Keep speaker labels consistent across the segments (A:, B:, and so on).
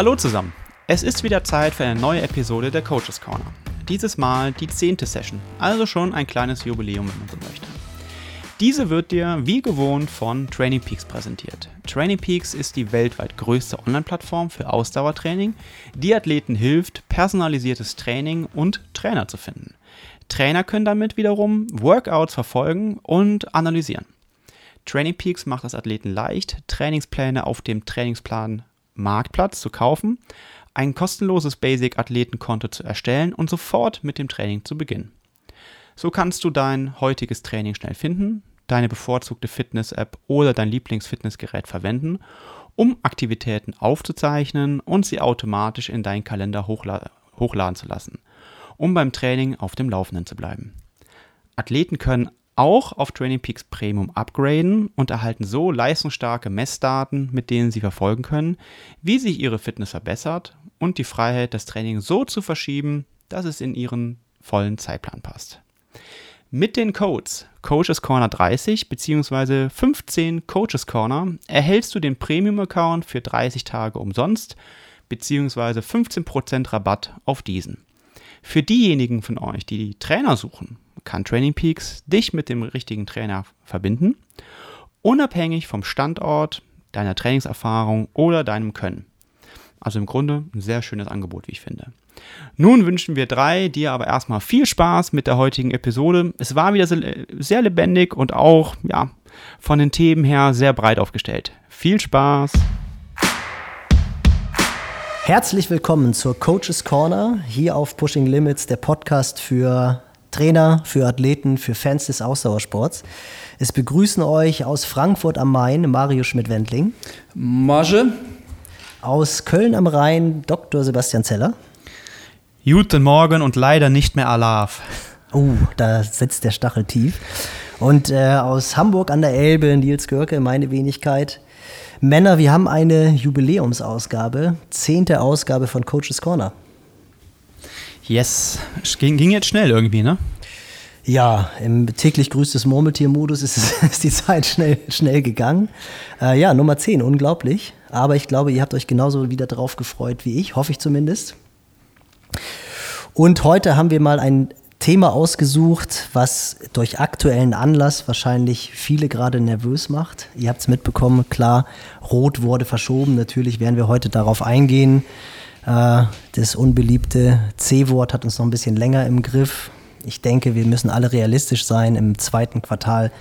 A: Hallo zusammen. Es ist wieder Zeit für eine neue Episode der Coaches Corner. Dieses Mal die zehnte Session, also schon ein kleines Jubiläum, wenn man so möchte. Diese wird dir wie gewohnt von Training Peaks präsentiert. Training Peaks ist die weltweit größte Online-Plattform für Ausdauertraining, die Athleten hilft, personalisiertes Training und Trainer zu finden. Trainer können damit wiederum Workouts verfolgen und analysieren. Training Peaks macht es Athleten leicht, Trainingspläne auf dem Trainingsplan Marktplatz zu kaufen, ein kostenloses Basic-Athletenkonto zu erstellen und sofort mit dem Training zu beginnen. So kannst du dein heutiges Training schnell finden, deine bevorzugte Fitness-App oder dein Lieblingsfitnessgerät verwenden, um Aktivitäten aufzuzeichnen und sie automatisch in deinen Kalender hochla hochladen zu lassen, um beim Training auf dem Laufenden zu bleiben. Athleten können auch auf Training Peaks Premium upgraden und erhalten so leistungsstarke Messdaten, mit denen sie verfolgen können, wie sich ihre Fitness verbessert und die Freiheit, das Training so zu verschieben, dass es in ihren vollen Zeitplan passt. Mit den Codes Coaches Corner 30 bzw. 15 Coaches Corner erhältst du den Premium-Account für 30 Tage umsonst bzw. 15% Rabatt auf diesen. Für diejenigen von euch, die Trainer suchen kann Training Peaks dich mit dem richtigen Trainer verbinden, unabhängig vom Standort, deiner Trainingserfahrung oder deinem Können. Also im Grunde ein sehr schönes Angebot, wie ich finde. Nun wünschen wir drei dir aber erstmal viel Spaß mit der heutigen Episode. Es war wieder sehr lebendig und auch ja, von den Themen her sehr breit aufgestellt. Viel Spaß!
B: Herzlich willkommen zur Coaches Corner hier auf Pushing Limits, der Podcast für Trainer, für Athleten, für Fans des Ausdauersports. Es begrüßen euch aus Frankfurt am Main Mario Schmidt-Wendling.
C: Marge.
B: Aus Köln am Rhein Dr. Sebastian Zeller.
A: Guten Morgen und leider nicht mehr Alarv.
B: Oh, da sitzt der Stachel tief. Und äh, aus Hamburg an der Elbe Nils Görke, meine Wenigkeit. Männer, wir haben eine Jubiläumsausgabe, zehnte Ausgabe von Coaches Corner.
A: Yes, es ging, ging jetzt schnell irgendwie, ne?
B: Ja, im täglich grüßtes Murmeltier-Modus ist, ist, die Zeit schnell, schnell gegangen. Äh, ja, Nummer 10, unglaublich. Aber ich glaube, ihr habt euch genauso wieder drauf gefreut wie ich, hoffe ich zumindest. Und heute haben wir mal ein Thema ausgesucht, was durch aktuellen Anlass wahrscheinlich viele gerade nervös macht. Ihr habt es mitbekommen, klar, Rot wurde verschoben. Natürlich werden wir heute darauf eingehen. Äh, das unbeliebte C-Wort hat uns noch ein bisschen länger im Griff. Ich denke, wir müssen alle realistisch sein. Im zweiten Quartal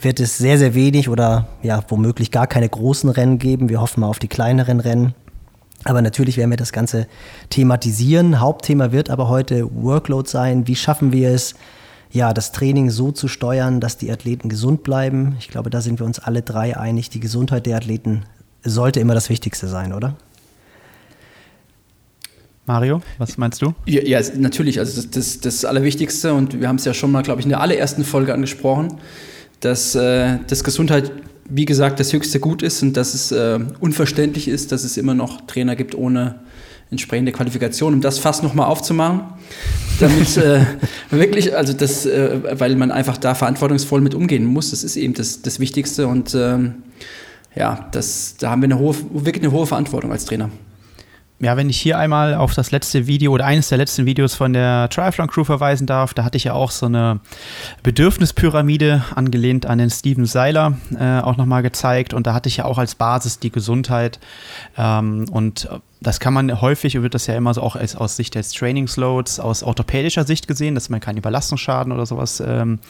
B: wird es sehr, sehr wenig oder ja, womöglich gar keine großen Rennen geben. Wir hoffen mal auf die kleineren Rennen. Aber natürlich werden wir das Ganze thematisieren. Hauptthema wird aber heute Workload sein. Wie schaffen wir es, ja, das Training so zu steuern, dass die Athleten gesund bleiben? Ich glaube, da sind wir uns alle drei einig. Die Gesundheit der Athleten sollte immer das Wichtigste sein, oder?
A: Mario, was meinst du?
C: Ja, ja natürlich. Also das, das, Allerwichtigste, und wir haben es ja schon mal, glaube ich, in der allerersten Folge angesprochen, dass, äh, dass Gesundheit, wie gesagt, das höchste Gut ist und dass es äh, unverständlich ist, dass es immer noch Trainer gibt ohne entsprechende Qualifikation, um das fast nochmal aufzumachen. Damit äh, wirklich, also das, äh, weil man einfach da verantwortungsvoll mit umgehen muss, das ist eben das, das Wichtigste und ähm, ja, das, da haben wir eine hohe, wirklich eine hohe Verantwortung als Trainer.
A: Ja, wenn ich hier einmal auf das letzte Video oder eines der letzten Videos von der Triathlon Crew verweisen darf, da hatte ich ja auch so eine Bedürfnispyramide angelehnt an den Steven Seiler äh, auch nochmal gezeigt. Und da hatte ich ja auch als Basis die Gesundheit ähm, und das kann man häufig, wird das ja immer so auch als, aus Sicht des Trainingsloads, aus orthopädischer Sicht gesehen, dass man keinen Überlastungsschaden oder sowas ähm,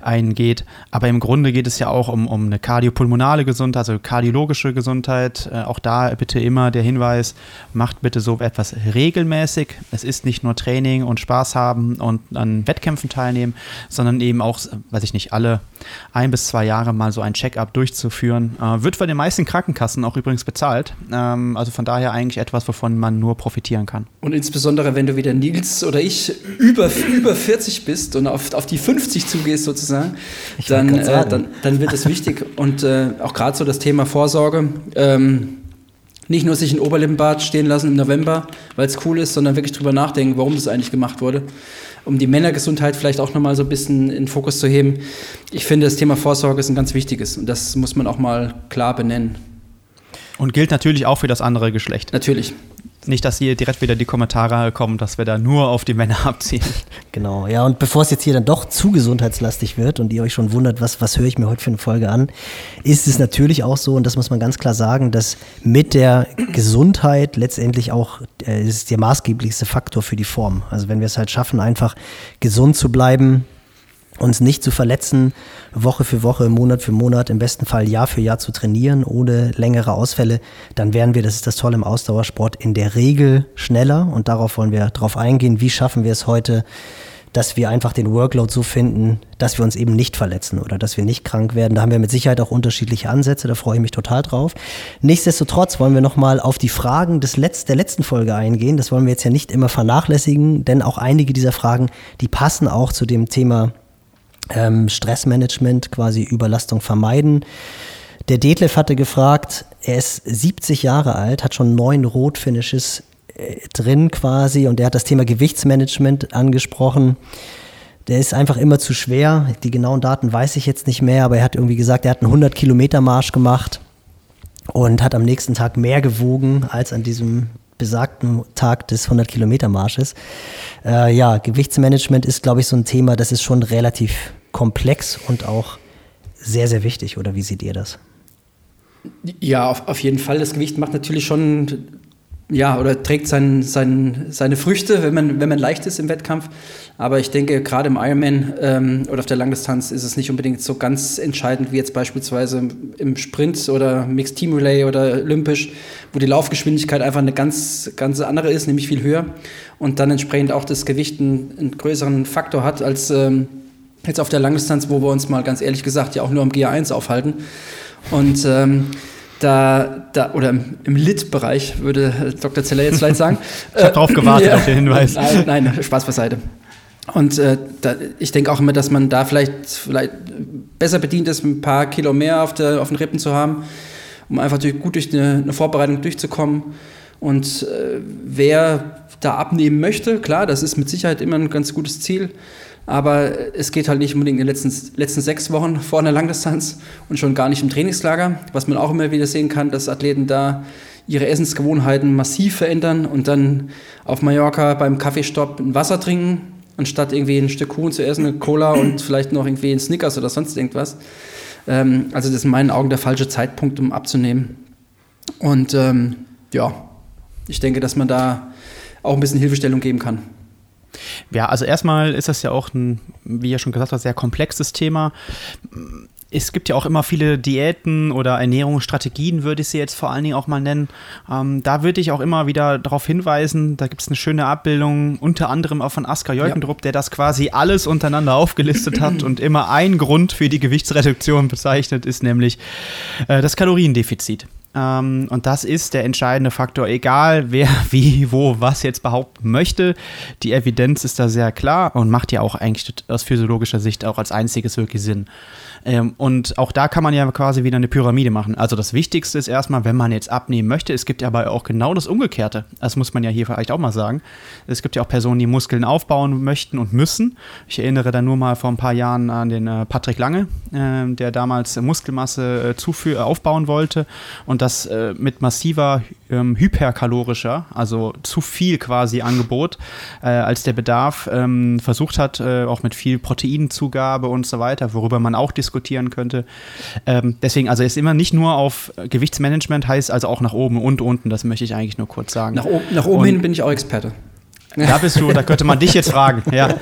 A: eingeht. Aber im Grunde geht es ja auch um, um eine kardiopulmonale Gesundheit, also kardiologische Gesundheit. Äh, auch da bitte immer der Hinweis, macht bitte so etwas regelmäßig. Es ist nicht nur Training und Spaß haben und an Wettkämpfen teilnehmen, sondern eben auch, weiß ich nicht, alle ein bis zwei Jahre mal so ein Check-up durchzuführen. Äh, wird von den meisten Krankenkassen auch übrigens bezahlt. Ähm, also von daher eigentlich etwas, wovon man nur profitieren kann.
C: Und insbesondere, wenn du wieder Nils oder ich über, über 40 bist und auf, auf die 50 zugehst sozusagen, dann, äh, dann, dann wird es wichtig. Und äh, auch gerade so das Thema Vorsorge. Ähm, nicht nur sich ein Oberlippenbart stehen lassen im November, weil es cool ist, sondern wirklich drüber nachdenken, warum das eigentlich gemacht wurde. Um die Männergesundheit vielleicht auch nochmal so ein bisschen in den Fokus zu heben. Ich finde, das Thema Vorsorge ist ein ganz wichtiges und das muss man auch mal klar benennen.
A: Und gilt natürlich auch für das andere Geschlecht.
C: Natürlich.
A: Nicht, dass hier direkt wieder die Kommentare kommen, dass wir da nur auf die Männer abziehen.
B: Genau, ja, und bevor es jetzt hier dann doch zu gesundheitslastig wird und ihr euch schon wundert, was, was höre ich mir heute für eine Folge an, ist es natürlich auch so, und das muss man ganz klar sagen, dass mit der Gesundheit letztendlich auch äh, ist der maßgeblichste Faktor für die Form. Also wenn wir es halt schaffen, einfach gesund zu bleiben, uns nicht zu verletzen, Woche für Woche, Monat für Monat, im besten Fall Jahr für Jahr zu trainieren, ohne längere Ausfälle, dann werden wir, das ist das Tolle im Ausdauersport, in der Regel schneller und darauf wollen wir drauf eingehen. Wie schaffen wir es heute, dass wir einfach den Workload so finden, dass wir uns eben nicht verletzen oder dass wir nicht krank werden. Da haben wir mit Sicherheit auch unterschiedliche Ansätze, da freue ich mich total drauf. Nichtsdestotrotz wollen wir nochmal auf die Fragen des Letz der letzten Folge eingehen. Das wollen wir jetzt ja nicht immer vernachlässigen, denn auch einige dieser Fragen, die passen auch zu dem Thema ähm, Stressmanagement, quasi Überlastung vermeiden. Der Detlef hatte gefragt, er ist 70 Jahre alt, hat schon neun Rotfinishes äh, drin quasi und er hat das Thema Gewichtsmanagement angesprochen. Der ist einfach immer zu schwer. Die genauen Daten weiß ich jetzt nicht mehr, aber er hat irgendwie gesagt, er hat einen 100 Kilometer Marsch gemacht und hat am nächsten Tag mehr gewogen als an diesem besagten Tag des 100-Kilometer-Marsches. Äh, ja, Gewichtsmanagement ist, glaube ich, so ein Thema, das ist schon relativ komplex und auch sehr, sehr wichtig. Oder wie seht ihr das?
C: Ja, auf, auf jeden Fall. Das Gewicht macht natürlich schon ja, oder trägt sein, sein, seine Früchte, wenn man, wenn man leicht ist im Wettkampf. Aber ich denke, gerade im Ironman ähm, oder auf der Langdistanz ist es nicht unbedingt so ganz entscheidend wie jetzt beispielsweise im Sprint oder Mixed Team Relay oder Olympisch, wo die Laufgeschwindigkeit einfach eine ganz, ganz andere ist, nämlich viel höher und dann entsprechend auch das Gewicht einen, einen größeren Faktor hat als ähm, jetzt auf der Langdistanz, wo wir uns mal ganz ehrlich gesagt ja auch nur am GA1 aufhalten. Und ähm, da, da oder im, im Lit-Bereich, würde Dr. Zeller jetzt vielleicht sagen.
A: ich habe drauf gewartet, ja, auf den Hinweis.
C: Nein, nein, Spaß beiseite. Und äh, da, ich denke auch immer, dass man da vielleicht, vielleicht besser bedient ist, ein paar Kilo mehr auf, der, auf den Rippen zu haben, um einfach durch, gut durch eine, eine, Vorbereitung durchzukommen. Und äh, wer da abnehmen möchte, klar, das ist mit Sicherheit immer ein ganz gutes Ziel. Aber es geht halt nicht unbedingt in den letzten, letzten sechs Wochen vor einer Langdistanz und schon gar nicht im Trainingslager. Was man auch immer wieder sehen kann, dass Athleten da ihre Essensgewohnheiten massiv verändern und dann auf Mallorca beim Kaffeestopp ein Wasser trinken, anstatt irgendwie ein Stück Kuchen zu essen, eine Cola und vielleicht noch irgendwie ein Snickers oder sonst irgendwas. Ähm, also das ist in meinen Augen der falsche Zeitpunkt, um abzunehmen. Und ähm, ja, ich denke, dass man da auch ein bisschen Hilfestellung geben kann.
A: Ja, also erstmal ist das ja auch ein, wie ja schon gesagt hast, sehr komplexes Thema. Es gibt ja auch immer viele Diäten oder Ernährungsstrategien, würde ich sie jetzt vor allen Dingen auch mal nennen. Ähm, da würde ich auch immer wieder darauf hinweisen, da gibt es eine schöne Abbildung, unter anderem auch von Asker Jölkendrup, ja. der das quasi alles untereinander aufgelistet hat und immer ein Grund für die Gewichtsreduktion bezeichnet, ist nämlich äh, das Kaloriendefizit. Ähm, und das ist der entscheidende Faktor, egal wer, wie, wo, was jetzt behaupten möchte. Die Evidenz ist da sehr klar und macht ja auch eigentlich aus physiologischer Sicht auch als einziges wirklich Sinn. Ähm, und auch da kann man ja quasi wieder eine Pyramide machen. Also das Wichtigste ist erstmal, wenn man jetzt abnehmen möchte, es gibt aber auch genau das Umgekehrte. Das muss man ja hier vielleicht auch mal sagen. Es gibt ja auch Personen, die Muskeln aufbauen möchten und müssen. Ich erinnere da nur mal vor ein paar Jahren an den äh, Patrick Lange, äh, der damals Muskelmasse äh, aufbauen wollte und das äh, mit massiver ähm, hyperkalorischer, also zu viel quasi Angebot äh, als der Bedarf ähm, versucht hat, äh, auch mit viel Proteinzugabe und so weiter, worüber man auch diskutieren könnte. Ähm, deswegen, also ist immer nicht nur auf Gewichtsmanagement, heißt also auch nach oben und unten, das möchte ich eigentlich nur kurz sagen.
C: Nach, nach oben und hin bin ich auch Experte.
A: Da bist du, da könnte man dich jetzt fragen. Ja,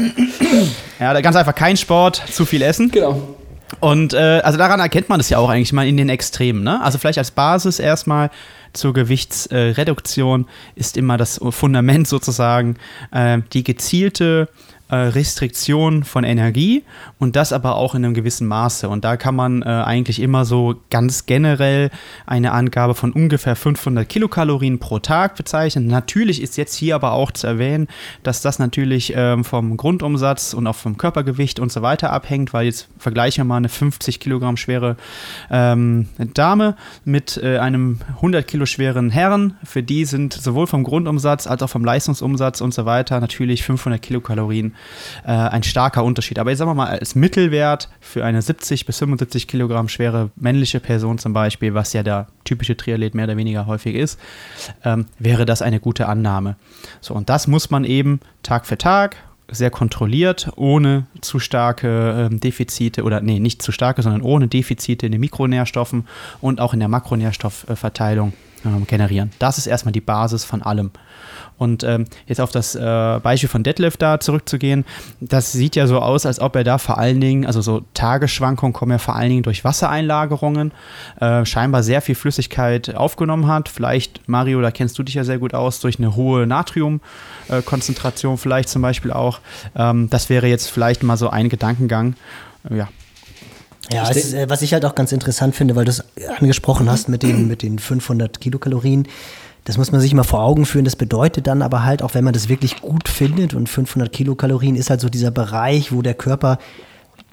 A: ja ganz einfach kein Sport, zu viel Essen.
C: Genau.
A: Und äh, also daran erkennt man es ja auch eigentlich mal in den Extremen. Ne? Also vielleicht als Basis erstmal zur Gewichtsreduktion ist immer das Fundament sozusagen äh, die gezielte äh, Restriktion von Energie und das aber auch in einem gewissen Maße. Und da kann man äh, eigentlich immer so ganz generell eine Angabe von ungefähr 500 Kilokalorien pro Tag bezeichnen. Natürlich ist jetzt hier aber auch zu erwähnen, dass das natürlich ähm, vom Grundumsatz und auch vom Körpergewicht und so weiter abhängt, weil jetzt vergleichen wir mal eine 50 Kilogramm schwere ähm, Dame mit äh, einem 100 Kilo schweren Herren. Für die sind sowohl vom Grundumsatz als auch vom Leistungsumsatz und so weiter natürlich 500 Kilokalorien äh, ein starker Unterschied. Aber jetzt sagen wir mal, als Mittelwert für eine 70 bis 75 Kilogramm schwere männliche Person zum Beispiel, was ja der typische Triathlet mehr oder weniger häufig ist, ähm, wäre das eine gute Annahme. So, und das muss man eben Tag für Tag sehr kontrolliert, ohne zu starke ähm, Defizite oder nee, nicht zu starke, sondern ohne Defizite in den Mikronährstoffen und auch in der Makronährstoffverteilung äh, generieren. Das ist erstmal die Basis von allem. Und ähm, jetzt auf das äh, Beispiel von Deadlift da zurückzugehen, das sieht ja so aus, als ob er da vor allen Dingen, also so Tagesschwankungen kommen ja vor allen Dingen durch Wassereinlagerungen, äh, scheinbar sehr viel Flüssigkeit aufgenommen hat. Vielleicht, Mario, da kennst du dich ja sehr gut aus, durch eine hohe Natriumkonzentration vielleicht zum Beispiel auch. Ähm, das wäre jetzt vielleicht mal so ein Gedankengang. ja,
B: ja, ist, äh, was ich halt auch ganz interessant finde, weil du es angesprochen hast mit den, mit den 500 Kilokalorien. Das muss man sich mal vor Augen führen. Das bedeutet dann aber halt, auch wenn man das wirklich gut findet und 500 Kilokalorien ist halt so dieser Bereich, wo der Körper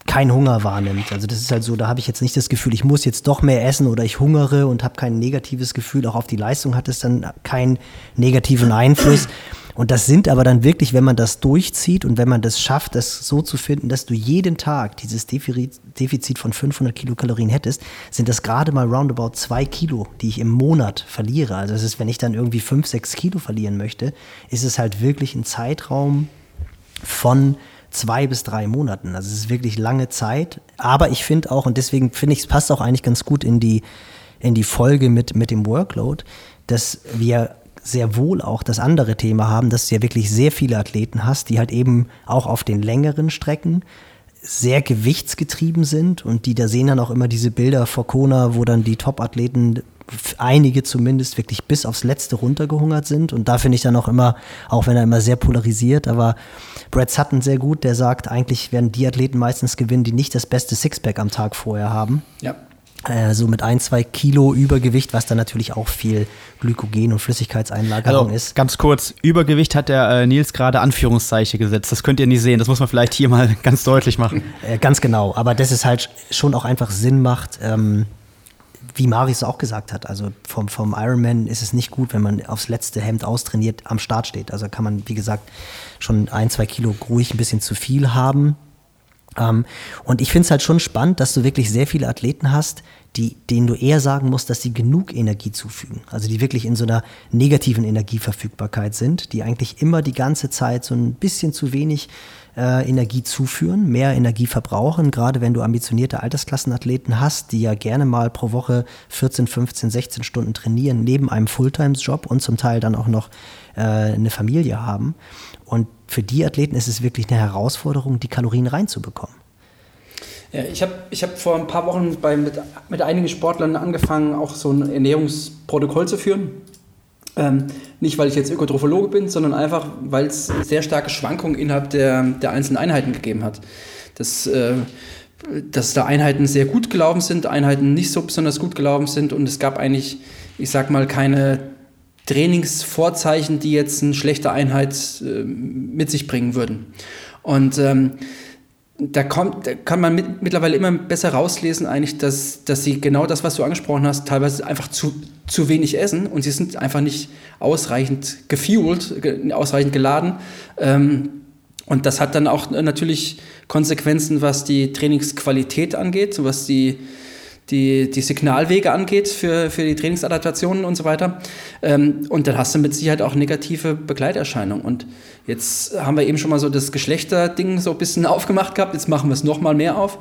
B: keinen Hunger wahrnimmt. Also das ist halt so, da habe ich jetzt nicht das Gefühl, ich muss jetzt doch mehr essen oder ich hungere und habe kein negatives Gefühl. Auch auf die Leistung hat es dann keinen negativen Einfluss. Und das sind aber dann wirklich, wenn man das durchzieht und wenn man das schafft, das so zu finden, dass du jeden Tag dieses Defizit von 500 Kilokalorien hättest, sind das gerade mal roundabout zwei Kilo, die ich im Monat verliere. Also das ist, wenn ich dann irgendwie fünf, sechs Kilo verlieren möchte, ist es halt wirklich ein Zeitraum von zwei bis drei Monaten. Also es ist wirklich lange Zeit. Aber ich finde auch, und deswegen finde ich, es passt auch eigentlich ganz gut in die, in die Folge mit, mit dem Workload, dass wir sehr wohl auch das andere Thema haben, dass du ja wirklich sehr viele Athleten hast, die halt eben auch auf den längeren Strecken sehr gewichtsgetrieben sind und die da sehen dann auch immer diese Bilder vor Kona, wo dann die Top-Athleten einige zumindest wirklich bis aufs Letzte runtergehungert sind. Und da finde ich dann auch immer, auch wenn er immer sehr polarisiert, aber Brad Sutton sehr gut, der sagt, eigentlich werden die Athleten meistens gewinnen, die nicht das beste Sixpack am Tag vorher haben. Ja äh, so mit ein, zwei Kilo Übergewicht, was dann natürlich auch viel Glykogen und Flüssigkeitseinlagerung also, ist.
A: Ganz kurz, Übergewicht hat der äh, Nils gerade Anführungszeichen gesetzt. Das könnt ihr nicht sehen, das muss man vielleicht hier mal ganz deutlich machen.
B: Äh, ganz genau, aber das ist halt schon auch einfach Sinn macht, ähm, wie Marius auch gesagt hat, also vom, vom Ironman ist es nicht gut, wenn man aufs letzte Hemd austrainiert am Start steht. Also kann man, wie gesagt, schon ein, zwei Kilo ruhig ein bisschen zu viel haben. Ähm, und ich finde es halt schon spannend, dass du wirklich sehr viele Athleten hast, die, denen du eher sagen musst, dass sie genug Energie zufügen. Also die wirklich in so einer negativen Energieverfügbarkeit sind, die eigentlich immer die ganze Zeit so ein bisschen zu wenig äh, Energie zuführen, mehr Energie verbrauchen, gerade wenn du ambitionierte Altersklassenathleten hast, die ja gerne mal pro Woche 14, 15, 16 Stunden trainieren, neben einem Fulltime-Job und zum Teil dann auch noch äh, eine Familie haben. Und für die Athleten ist es wirklich eine Herausforderung, die Kalorien reinzubekommen.
C: Ja, ich habe ich hab vor ein paar Wochen bei, mit, mit einigen Sportlern angefangen, auch so ein Ernährungsprotokoll zu führen. Ähm, nicht, weil ich jetzt Ökotrophologe bin, sondern einfach, weil es sehr starke Schwankungen innerhalb der, der einzelnen Einheiten gegeben hat. Das, äh, dass da Einheiten sehr gut gelaufen sind, Einheiten nicht so besonders gut gelaufen sind und es gab eigentlich, ich sag mal, keine Trainingsvorzeichen, die jetzt eine schlechte Einheit äh, mit sich bringen würden. Und ähm, da, kommt, da kann man mit, mittlerweile immer besser rauslesen, eigentlich, dass, dass sie genau das, was du angesprochen hast, teilweise einfach zu, zu wenig essen und sie sind einfach nicht ausreichend gefuelt, ausreichend geladen. Ähm, und das hat dann auch natürlich Konsequenzen, was die Trainingsqualität angeht, was die die, die Signalwege angeht für, für die Trainingsadaptationen und so weiter. Ähm, und dann hast du mit Sicherheit auch negative Begleiterscheinungen. Und jetzt haben wir eben schon mal so das Geschlechterding so ein bisschen aufgemacht gehabt, jetzt machen wir es nochmal mehr auf.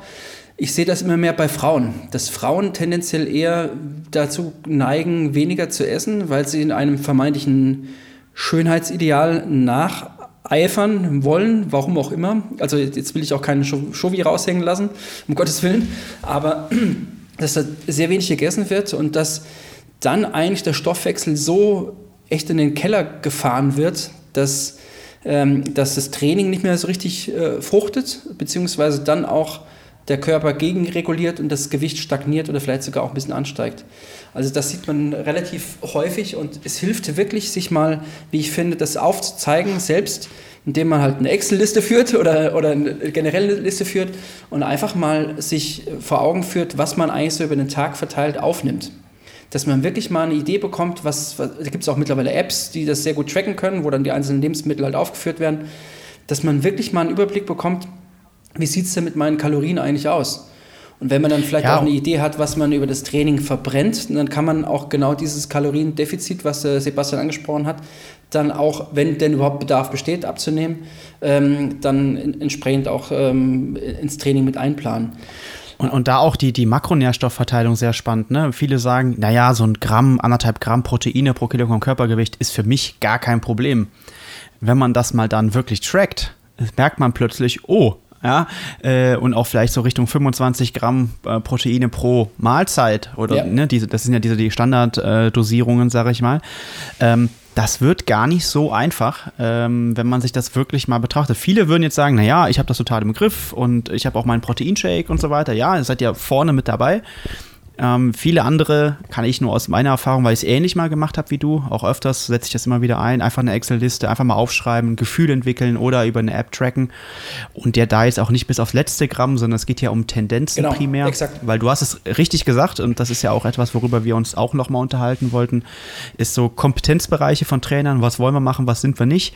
C: Ich sehe das immer mehr bei Frauen, dass Frauen tendenziell eher dazu neigen, weniger zu essen, weil sie in einem vermeintlichen Schönheitsideal nacheifern wollen, warum auch immer. Also jetzt will ich auch keinen Shovi raushängen lassen, um Gottes Willen, aber dass da sehr wenig gegessen wird und dass dann eigentlich der Stoffwechsel so echt in den Keller gefahren wird, dass, ähm, dass das Training nicht mehr so richtig äh, fruchtet, beziehungsweise dann auch der Körper gegenreguliert und das Gewicht stagniert oder vielleicht sogar auch ein bisschen ansteigt. Also das sieht man relativ häufig und es hilft wirklich, sich mal, wie ich finde, das aufzuzeigen, selbst indem man halt eine Excel-Liste führt oder, oder eine generelle Liste führt und einfach mal sich vor Augen führt, was man eigentlich so über den Tag verteilt aufnimmt. Dass man wirklich mal eine Idee bekommt, was, was da gibt es auch mittlerweile Apps, die das sehr gut tracken können, wo dann die einzelnen Lebensmittel halt aufgeführt werden dass man wirklich mal einen Überblick bekommt, wie sieht es denn mit meinen Kalorien eigentlich aus? Und wenn man dann vielleicht ja. auch eine Idee hat, was man über das Training verbrennt, dann kann man auch genau dieses Kaloriendefizit, was äh, Sebastian angesprochen hat, dann auch, wenn denn überhaupt Bedarf besteht, abzunehmen, ähm, dann in, entsprechend auch ähm, ins Training mit einplanen.
A: Und, und da auch die, die Makronährstoffverteilung sehr spannend. Ne? Viele sagen, naja, so ein Gramm, anderthalb Gramm Proteine pro Kilogramm Körpergewicht ist für mich gar kein Problem. Wenn man das mal dann wirklich trackt, merkt man plötzlich, oh, ja, äh, und auch vielleicht so Richtung 25 Gramm äh, Proteine pro Mahlzeit oder ja. ne, diese, das sind ja diese die Standarddosierungen, äh, sage ich mal. Ähm, das wird gar nicht so einfach, ähm, wenn man sich das wirklich mal betrachtet. Viele würden jetzt sagen, naja, ich habe das total im Griff und ich habe auch meinen Proteinshake und so weiter. Ja, ihr seid ja vorne mit dabei. Ähm, viele andere kann ich nur aus meiner Erfahrung, weil ich es ähnlich mal gemacht habe wie du, auch öfters setze ich das immer wieder ein, einfach eine Excel-Liste, einfach mal aufschreiben, Gefühl entwickeln oder über eine App tracken. Und der da ist auch nicht bis aufs letzte Gramm, sondern es geht ja um Tendenzen genau, primär. Exakt. Weil du hast es richtig gesagt und das ist ja auch etwas, worüber wir uns auch nochmal unterhalten wollten, ist so Kompetenzbereiche von Trainern, was wollen wir machen, was sind wir nicht.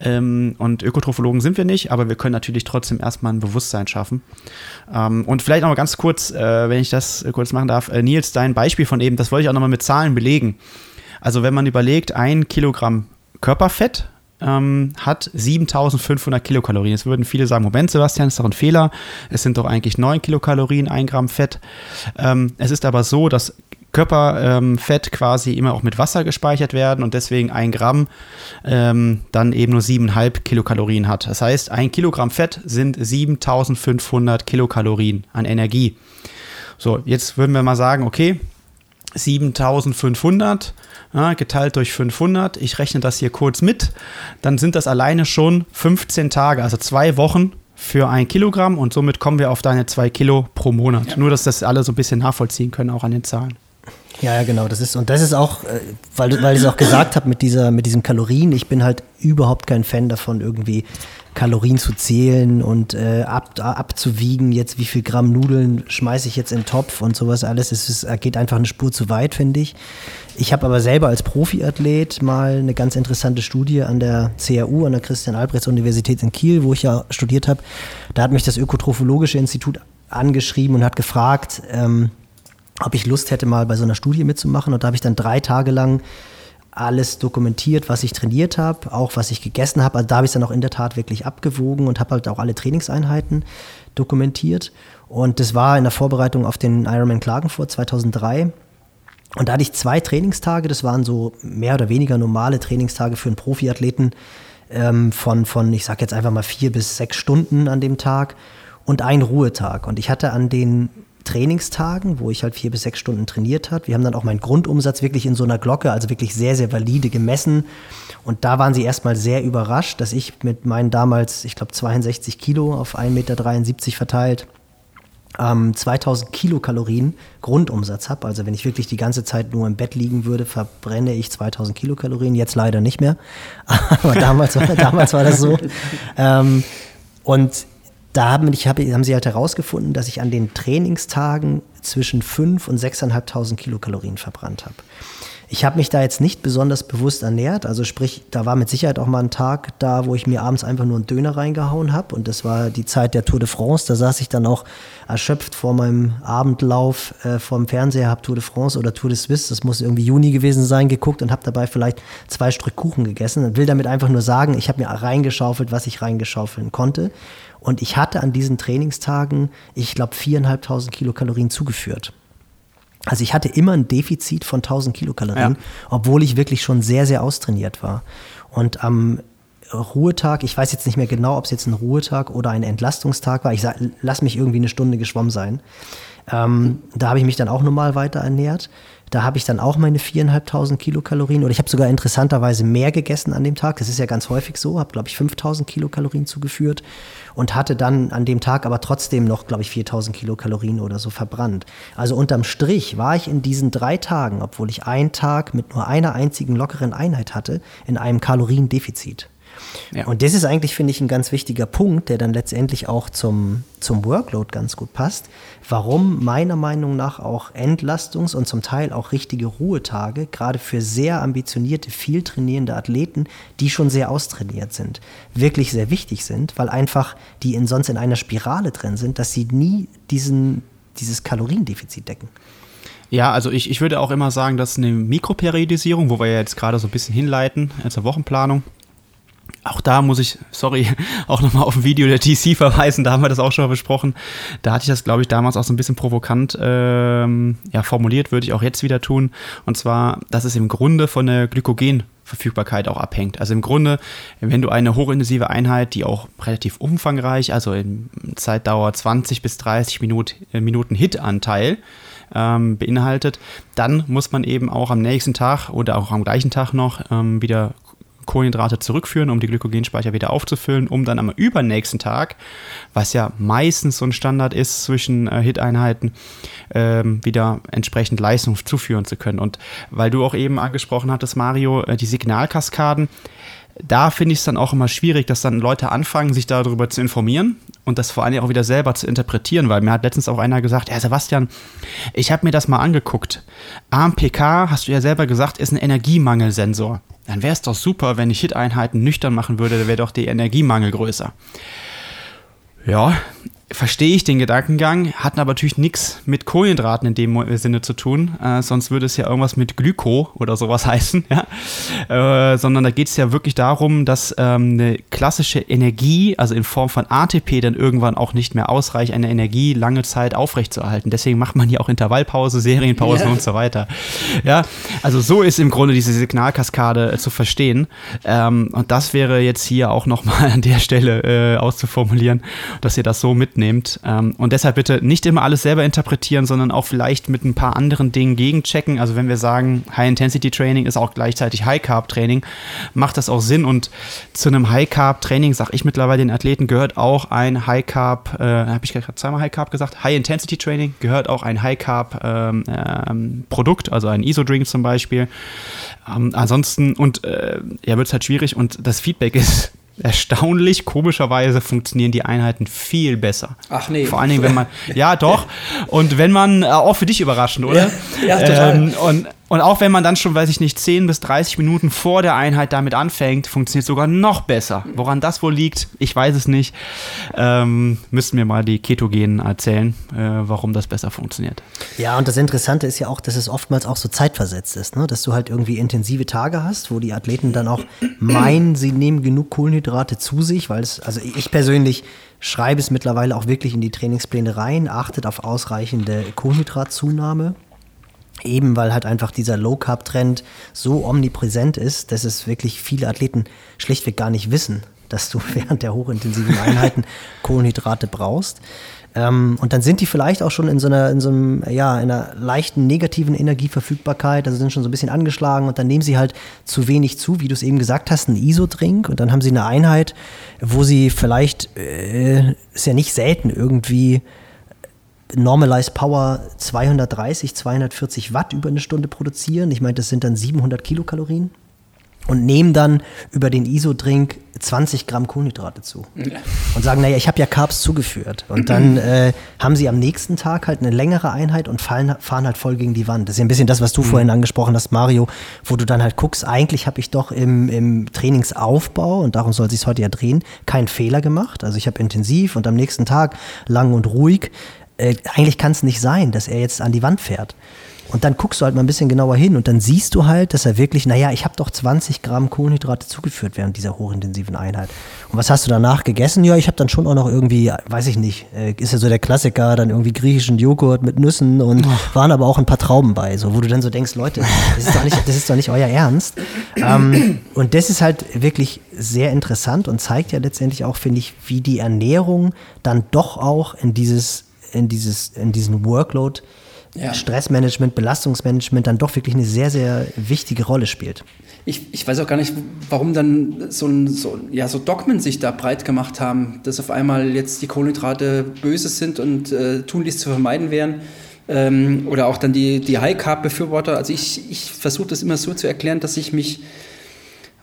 A: Ähm, und Ökotrophologen sind wir nicht, aber wir können natürlich trotzdem erstmal ein Bewusstsein schaffen. Ähm, und vielleicht noch mal ganz kurz, äh, wenn ich das kurz machen darf, äh, Nils, dein Beispiel von eben, das wollte ich auch nochmal mit Zahlen belegen. Also wenn man überlegt, ein Kilogramm Körperfett ähm, hat 7500 Kilokalorien. Jetzt würden viele sagen, Moment, Sebastian, ist doch ein Fehler. Es sind doch eigentlich 9 Kilokalorien, ein Gramm Fett. Ähm, es ist aber so, dass Körperfett ähm, quasi immer auch mit Wasser gespeichert werden und deswegen ein Gramm ähm, dann eben nur 7,5 Kilokalorien hat. Das heißt, ein Kilogramm Fett sind 7500 Kilokalorien an Energie. So, jetzt würden wir mal sagen, okay, 7500 ja, geteilt durch 500. Ich rechne das hier kurz mit. Dann sind das alleine schon 15 Tage, also zwei Wochen für ein Kilogramm und somit kommen wir auf deine zwei Kilo pro Monat. Ja. Nur, dass das alle so ein bisschen nachvollziehen können, auch an den Zahlen.
B: Ja, ja, genau. Das ist, und das ist auch, äh, weil, weil ich es auch gesagt habe mit, dieser, mit diesem Kalorien, ich bin halt überhaupt kein Fan davon, irgendwie Kalorien zu zählen und äh, ab, abzuwiegen, jetzt wie viel Gramm Nudeln schmeiße ich jetzt in den Topf und sowas alles. Es ist, geht einfach eine Spur zu weit, finde ich. Ich habe aber selber als Profiathlet mal eine ganz interessante Studie an der CAU, an der Christian-Albrechts-Universität in Kiel, wo ich ja studiert habe. Da hat mich das Ökotrophologische Institut angeschrieben und hat gefragt, ähm, ob ich Lust hätte, mal bei so einer Studie mitzumachen. Und da habe ich dann drei Tage lang alles dokumentiert, was ich trainiert habe, auch was ich gegessen habe. Also da habe ich es dann auch in der Tat wirklich abgewogen und habe halt auch alle Trainingseinheiten dokumentiert. Und das war in der Vorbereitung auf den Ironman Klagenfurt 2003. Und da hatte ich zwei Trainingstage, das waren so mehr oder weniger normale Trainingstage für einen Profiathleten ähm, von, von, ich sag jetzt einfach mal vier bis sechs Stunden an dem Tag und einen Ruhetag. Und ich hatte an den Trainingstagen, wo ich halt vier bis sechs Stunden trainiert habe. Wir haben dann auch meinen Grundumsatz wirklich in so einer Glocke, also wirklich sehr, sehr valide gemessen. Und da waren sie erstmal sehr überrascht, dass ich mit meinen damals, ich glaube, 62 Kilo auf 1,73 Meter verteilt, ähm, 2000 Kilokalorien Grundumsatz habe. Also wenn ich wirklich die ganze Zeit nur im Bett liegen würde, verbrenne ich 2000 Kilokalorien. Jetzt leider nicht mehr. Aber damals, damals war das so. Ähm, und da haben, ich hab, haben sie halt herausgefunden, dass ich an den Trainingstagen zwischen 5.000 und 6.500 Kilokalorien verbrannt habe. Ich habe mich da jetzt nicht besonders bewusst ernährt, also sprich, da war mit Sicherheit auch mal ein Tag da, wo ich mir abends einfach nur einen Döner reingehauen habe und das war die Zeit der Tour de France, da saß ich dann auch erschöpft vor meinem Abendlauf äh, vor dem Fernseher, habe Tour de France oder Tour de Suisse, das muss irgendwie Juni gewesen sein, geguckt und habe dabei vielleicht zwei Stück Kuchen gegessen und will damit einfach nur sagen, ich habe mir reingeschaufelt, was ich reingeschaufeln konnte und ich hatte an diesen Trainingstagen, ich glaube, viereinhalbtausend Kilokalorien zugeführt. Also ich hatte immer ein Defizit von 1000 Kilokalorien, ja. obwohl ich wirklich schon sehr, sehr austrainiert war. Und am Ruhetag, ich weiß jetzt nicht mehr genau, ob es jetzt ein Ruhetag oder ein Entlastungstag war. Ich sag, lass mich irgendwie eine Stunde geschwommen sein. Ähm, da habe ich mich dann auch normal weiter ernährt. Da habe ich dann auch meine 4.500 Kilokalorien oder ich habe sogar interessanterweise mehr gegessen an dem Tag. Das ist ja ganz häufig so. Habe, glaube ich, 5.000 Kilokalorien zugeführt und hatte dann an dem Tag aber trotzdem noch, glaube ich, 4.000 Kilokalorien oder so verbrannt. Also unterm Strich war ich in diesen drei Tagen, obwohl ich einen Tag mit nur einer einzigen lockeren Einheit hatte, in einem Kaloriendefizit. Ja. Und das ist eigentlich, finde ich, ein ganz wichtiger Punkt, der dann letztendlich auch zum, zum Workload ganz gut passt. Warum meiner Meinung nach auch Entlastungs- und zum Teil auch richtige Ruhetage, gerade für sehr ambitionierte, viel trainierende Athleten, die schon sehr austrainiert sind, wirklich sehr wichtig sind, weil einfach die in, sonst in einer Spirale drin sind, dass sie nie diesen, dieses Kaloriendefizit decken.
A: Ja, also ich, ich würde auch immer sagen, dass eine Mikroperiodisierung, wo wir ja jetzt gerade so ein bisschen hinleiten zur Wochenplanung, auch da muss ich, sorry, auch nochmal auf ein Video der TC verweisen, da haben wir das auch schon mal besprochen. Da hatte ich das, glaube ich, damals auch so ein bisschen provokant ähm, ja, formuliert, würde ich auch jetzt wieder tun. Und zwar, dass es im Grunde von der Glykogenverfügbarkeit auch abhängt. Also im Grunde, wenn du eine hochintensive Einheit, die auch relativ umfangreich, also in Zeitdauer 20 bis 30 Minut, äh, Minuten Hit-Anteil, ähm, beinhaltet, dann muss man eben auch am nächsten Tag oder auch am gleichen Tag noch ähm, wieder Kohlenhydrate zurückführen, um die Glykogenspeicher wieder aufzufüllen, um dann am übernächsten Tag, was ja meistens so ein Standard ist zwischen äh, Hit-Einheiten, ähm, wieder entsprechend Leistung zuführen zu können. Und weil du auch eben angesprochen hattest, Mario, äh, die Signalkaskaden, da finde ich es dann auch immer schwierig, dass dann Leute anfangen, sich darüber zu informieren und das vor allem auch wieder selber zu interpretieren, weil mir hat letztens auch einer gesagt, ja Sebastian, ich habe mir das mal angeguckt. AMPK, hast du ja selber gesagt, ist ein Energiemangelsensor dann wäre es doch super, wenn ich Hit-Einheiten nüchtern machen würde, da wäre doch der Energiemangel größer. Ja, verstehe ich den Gedankengang, hat aber natürlich nichts mit Kohlenhydraten in dem Sinne zu tun, äh, sonst würde es ja irgendwas mit Glyko oder sowas heißen, ja? äh, sondern da geht es ja wirklich darum, dass ähm, eine klassische Energie, also in Form von ATP, dann irgendwann auch nicht mehr ausreicht, eine Energie lange Zeit aufrechtzuerhalten. Deswegen macht man ja auch Intervallpause, Serienpausen ja. und so weiter. Ja, also so ist im Grunde diese Signalkaskade äh, zu verstehen ähm, und das wäre jetzt hier auch nochmal an der Stelle äh, auszuformulieren, dass ihr das so mit mitnehmt. Ähm, und deshalb bitte nicht immer alles selber interpretieren, sondern auch vielleicht mit ein paar anderen Dingen gegenchecken. Also wenn wir sagen, High-Intensity-Training ist auch gleichzeitig High-Carb-Training, macht das auch Sinn. Und zu einem High-Carb-Training, sage ich mittlerweile den Athleten, gehört auch ein High-Carb, äh, habe ich gerade zweimal High-Carb gesagt, High-Intensity-Training gehört auch ein High-Carb-Produkt, ähm, ähm, also ein ISO-Drink zum Beispiel. Ähm, ansonsten, und äh, ja, wird es halt schwierig und das Feedback ist erstaunlich, komischerweise funktionieren die Einheiten viel besser.
C: Ach nee.
A: Vor allen Dingen, wenn man, ja doch, und wenn man, äh, auch für dich überraschend, oder?
C: Ja, ja total. Ähm,
A: und und auch wenn man dann schon, weiß ich nicht, 10 bis 30 Minuten vor der Einheit damit anfängt, funktioniert sogar noch besser. Woran das wohl liegt, ich weiß es nicht. Ähm, müssten wir mal die Ketogenen erzählen, äh, warum das besser funktioniert.
B: Ja, und das Interessante ist ja auch, dass es oftmals auch so zeitversetzt ist, ne? dass du halt irgendwie intensive Tage hast, wo die Athleten dann auch meinen, sie nehmen genug Kohlenhydrate zu sich, weil es, also ich persönlich schreibe es mittlerweile auch wirklich in die Trainingspläne rein, achtet auf ausreichende Kohlenhydratzunahme Eben weil halt einfach dieser Low-Carb-Trend so omnipräsent ist, dass es wirklich viele Athleten schlichtweg gar nicht wissen, dass du während der hochintensiven Einheiten Kohlenhydrate brauchst. Ähm, und dann sind die vielleicht auch schon in so einer, in so einem, ja, einer leichten negativen Energieverfügbarkeit, also sind schon so ein bisschen angeschlagen und dann nehmen sie halt zu wenig zu, wie du es eben gesagt hast, einen ISO-Drink und dann haben sie eine Einheit, wo sie vielleicht, äh, ist ja nicht selten irgendwie Normalized Power 230, 240 Watt über eine Stunde produzieren. Ich meine, das sind dann 700 Kilokalorien. Und nehmen dann über den ISO-Drink 20 Gramm Kohlenhydrate zu. Und sagen, naja, ich habe ja Carbs zugeführt. Und dann äh, haben sie am nächsten Tag halt eine längere Einheit und fallen, fahren halt voll gegen die Wand. Das ist ja ein bisschen das, was du mhm. vorhin angesprochen hast, Mario, wo du dann halt guckst, eigentlich habe ich doch im, im Trainingsaufbau, und darum soll sich heute ja drehen, keinen Fehler gemacht. Also ich habe intensiv und am nächsten Tag lang und ruhig äh, eigentlich kann es nicht sein, dass er jetzt an die Wand fährt. Und dann guckst du halt mal ein bisschen genauer hin und dann siehst du halt, dass er wirklich, naja, ich habe doch 20 Gramm Kohlenhydrate zugeführt während dieser hochintensiven Einheit. Und was hast du danach gegessen? Ja, ich habe dann schon auch noch irgendwie, weiß ich nicht, äh, ist ja so der Klassiker, dann irgendwie griechischen Joghurt mit Nüssen und oh. waren aber auch ein paar Trauben bei, so wo du dann so denkst, Leute, das ist doch nicht, das ist doch nicht euer Ernst. Ähm, und das ist halt wirklich sehr interessant und zeigt ja letztendlich auch, finde ich, wie die Ernährung dann doch auch in dieses in, dieses, in diesen Workload, ja. Stressmanagement, Belastungsmanagement dann doch wirklich eine sehr, sehr wichtige Rolle spielt.
C: Ich, ich weiß auch gar nicht, warum dann so, ein, so, ja, so Dogmen sich da breit gemacht haben, dass auf einmal jetzt die Kohlenhydrate böse sind und äh, tunlichst zu vermeiden wären. Ähm, oder auch dann die, die High-Carb-Befürworter. Also ich, ich versuche das immer so zu erklären, dass ich mich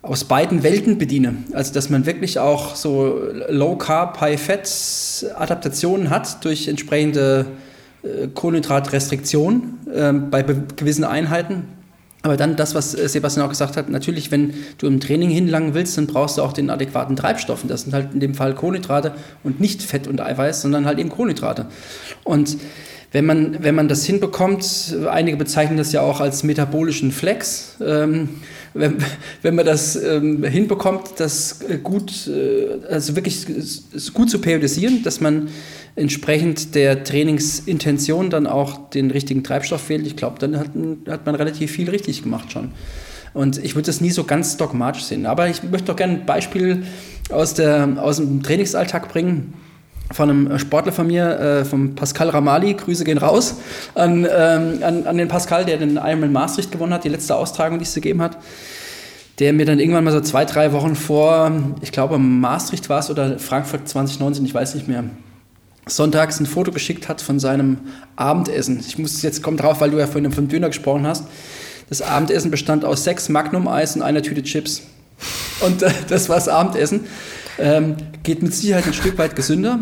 C: aus beiden Welten bediene. Also dass man wirklich auch so Low Carb, High Fat Adaptationen hat durch entsprechende äh, Kohlenhydratrestriktionen äh, bei gewissen Einheiten. Aber dann das, was äh, Sebastian auch gesagt hat, natürlich, wenn du im Training hinlangen willst, dann brauchst du auch den adäquaten Treibstoff. Und das sind halt in dem Fall Kohlenhydrate und nicht Fett und Eiweiß, sondern halt eben Kohlenhydrate. Und wenn man, wenn man das hinbekommt, einige bezeichnen das ja auch als metabolischen Flex, ähm, wenn, wenn man das ähm, hinbekommt, das gut, äh, also wirklich gut zu periodisieren, dass man entsprechend der Trainingsintention dann auch den richtigen Treibstoff wählt, ich glaube, dann hat, hat man relativ viel richtig gemacht schon. Und ich würde das nie so ganz dogmatisch sehen. Aber ich möchte doch gerne ein Beispiel aus, der, aus dem Trainingsalltag bringen von einem Sportler von mir, äh, vom Pascal Ramali, Grüße gehen raus an, ähm, an, an den Pascal, der den Ironman Maastricht gewonnen hat, die letzte Austragung, die es gegeben hat, der mir dann irgendwann mal so zwei, drei Wochen vor, ich glaube Maastricht war es oder Frankfurt 2019, ich weiß nicht mehr, sonntags ein Foto geschickt hat von seinem Abendessen. Ich muss jetzt kommen drauf, weil du ja vorhin vom Döner gesprochen hast. Das Abendessen bestand aus sechs Magnum-Eis und einer Tüte Chips. Und äh, das war das Abendessen. Ähm, geht mit Sicherheit ein Stück weit gesünder.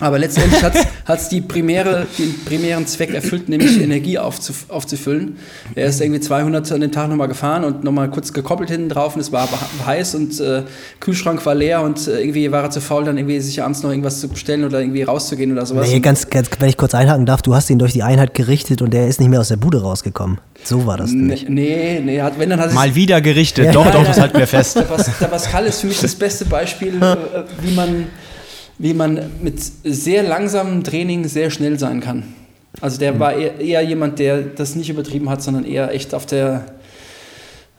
C: Aber letztendlich hat es die primäre, den primären Zweck erfüllt, nämlich Energie aufzuf aufzufüllen. Er ist irgendwie 200 an den Tag nochmal gefahren und nochmal kurz gekoppelt hinten drauf und es war heiß und äh, Kühlschrank war leer und äh, irgendwie war er zu faul, dann irgendwie sich abends noch irgendwas zu bestellen oder irgendwie rauszugehen oder sowas.
B: Nee, ganz, ganz, wenn ich kurz einhaken darf, du hast ihn durch die Einheit gerichtet und er ist nicht mehr aus der Bude rausgekommen. So war das
C: nicht. Nee, nee, hat, wenn dann hat
A: Mal wieder gerichtet, ja. doch, doch, das halten wir fest.
C: Der Pascal ist für mich das beste Beispiel, äh, wie man wie man mit sehr langsamem Training sehr schnell sein kann. Also der mhm. war eher, eher, jemand, der das nicht übertrieben hat, sondern eher echt auf der,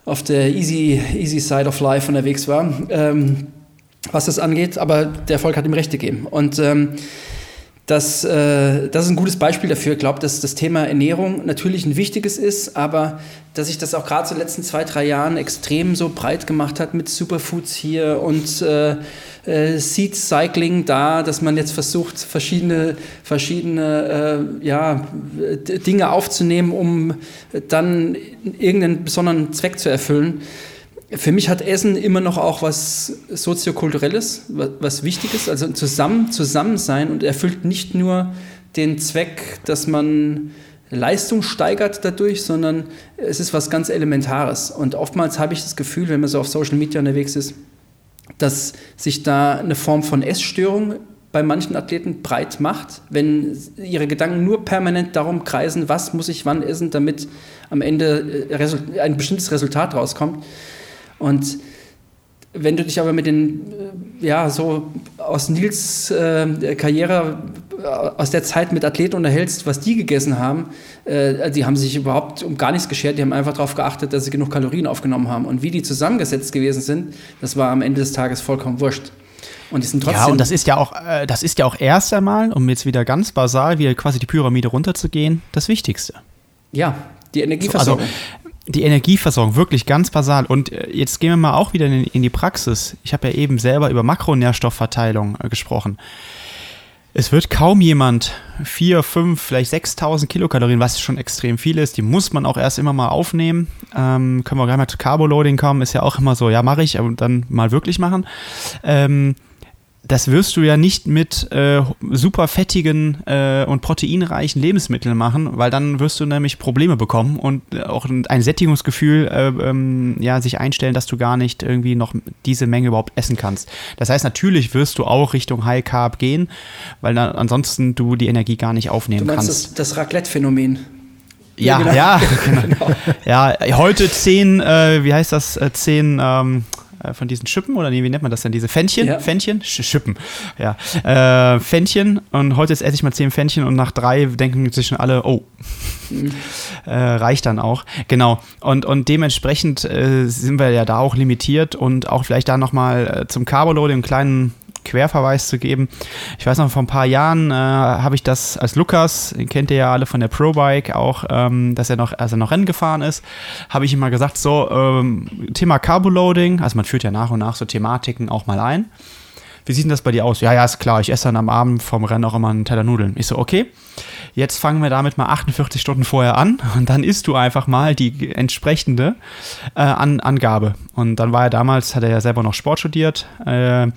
C: auf der easy, easy side of life unterwegs war, ähm, was das angeht. Aber der Erfolg hat ihm recht gegeben. Und ähm, das, äh, das ist ein gutes Beispiel dafür. Ich glaube, dass das Thema Ernährung natürlich ein wichtiges ist, aber dass sich das auch gerade so in den letzten zwei, drei Jahren extrem so breit gemacht hat mit Superfoods hier und äh, äh, Seed Cycling da, dass man jetzt versucht, verschiedene, verschiedene äh, ja, Dinge aufzunehmen, um dann irgendeinen besonderen Zweck zu erfüllen. Für mich hat Essen immer noch auch was soziokulturelles, was, was Wichtiges, also zusammen, zusammen sein und erfüllt nicht nur den Zweck, dass man Leistung steigert dadurch, sondern es ist was ganz Elementares. Und oftmals habe ich das Gefühl, wenn man so auf Social Media unterwegs ist, dass sich da eine Form von Essstörung bei manchen Athleten breit macht, wenn ihre Gedanken nur permanent darum kreisen, was muss ich wann essen, damit am Ende äh, ein bestimmtes Resultat rauskommt. Und wenn du dich aber mit den, äh, ja, so aus Nils äh, Karriere, äh, aus der Zeit mit Athleten unterhältst, was die gegessen haben, äh, die haben sich überhaupt um gar nichts geschert, die haben einfach darauf geachtet, dass sie genug Kalorien aufgenommen haben. Und wie die zusammengesetzt gewesen sind, das war am Ende des Tages vollkommen wurscht.
A: Und die sind trotzdem. Ja, und das ist ja auch, äh, das ist ja auch erst einmal, um jetzt wieder ganz basal, wie quasi die Pyramide runterzugehen, das Wichtigste.
C: Ja, die Energieversorgung.
A: Also, die Energieversorgung, wirklich ganz basal. Und äh, jetzt gehen wir mal auch wieder in, in die Praxis. Ich habe ja eben selber über Makronährstoffverteilung äh, gesprochen. Es wird kaum jemand 4, 5, vielleicht 6.000 Kilokalorien, was schon extrem viel ist, die muss man auch erst immer mal aufnehmen. Ähm, können wir gleich mal zu Carboloading kommen, ist ja auch immer so, ja, mache ich, aber dann mal wirklich machen. Ähm, das wirst du ja nicht mit äh, super fettigen äh, und proteinreichen Lebensmitteln machen, weil dann wirst du nämlich Probleme bekommen und auch ein Sättigungsgefühl äh, ähm, ja, sich einstellen, dass du gar nicht irgendwie noch diese Menge überhaupt essen kannst. Das heißt, natürlich wirst du auch Richtung High Carb gehen, weil dann ansonsten du die Energie gar nicht aufnehmen du meinst kannst.
C: Das, das Raclette-Phänomen.
A: Ja, ja, genau. ja, genau. ja, heute zehn, äh, wie heißt das, äh, zehn ähm, äh, von diesen Schippen oder nee, wie nennt man das denn? Diese Fännchen? Ja. Fännchen? Schippen. Ja. Äh, Fännchen und heute esse ich mal zehn Fännchen und nach drei denken sich schon alle, oh, mhm. äh, reicht dann auch. Genau. Und, und dementsprechend äh, sind wir ja da auch limitiert und auch vielleicht da nochmal äh, zum Carboload, den kleinen Querverweis zu geben. Ich weiß noch, vor ein paar Jahren äh, habe ich das als Lukas, den kennt ihr ja alle von der Pro-Bike auch, ähm, dass er noch, als er noch Rennen gefahren ist, habe ich ihm mal gesagt, so, ähm, Thema Carboloading, also man führt ja nach und nach so Thematiken auch mal ein. Wie sieht denn das bei dir aus? Ja, ja, ist klar, ich esse dann am Abend vom Rennen auch immer einen Teller Nudeln. Ich so, okay. Jetzt fangen wir damit mal 48 Stunden vorher an und dann isst du einfach mal die entsprechende äh, an Angabe. Und dann war er damals, hat er ja selber noch Sport studiert. Äh, äh,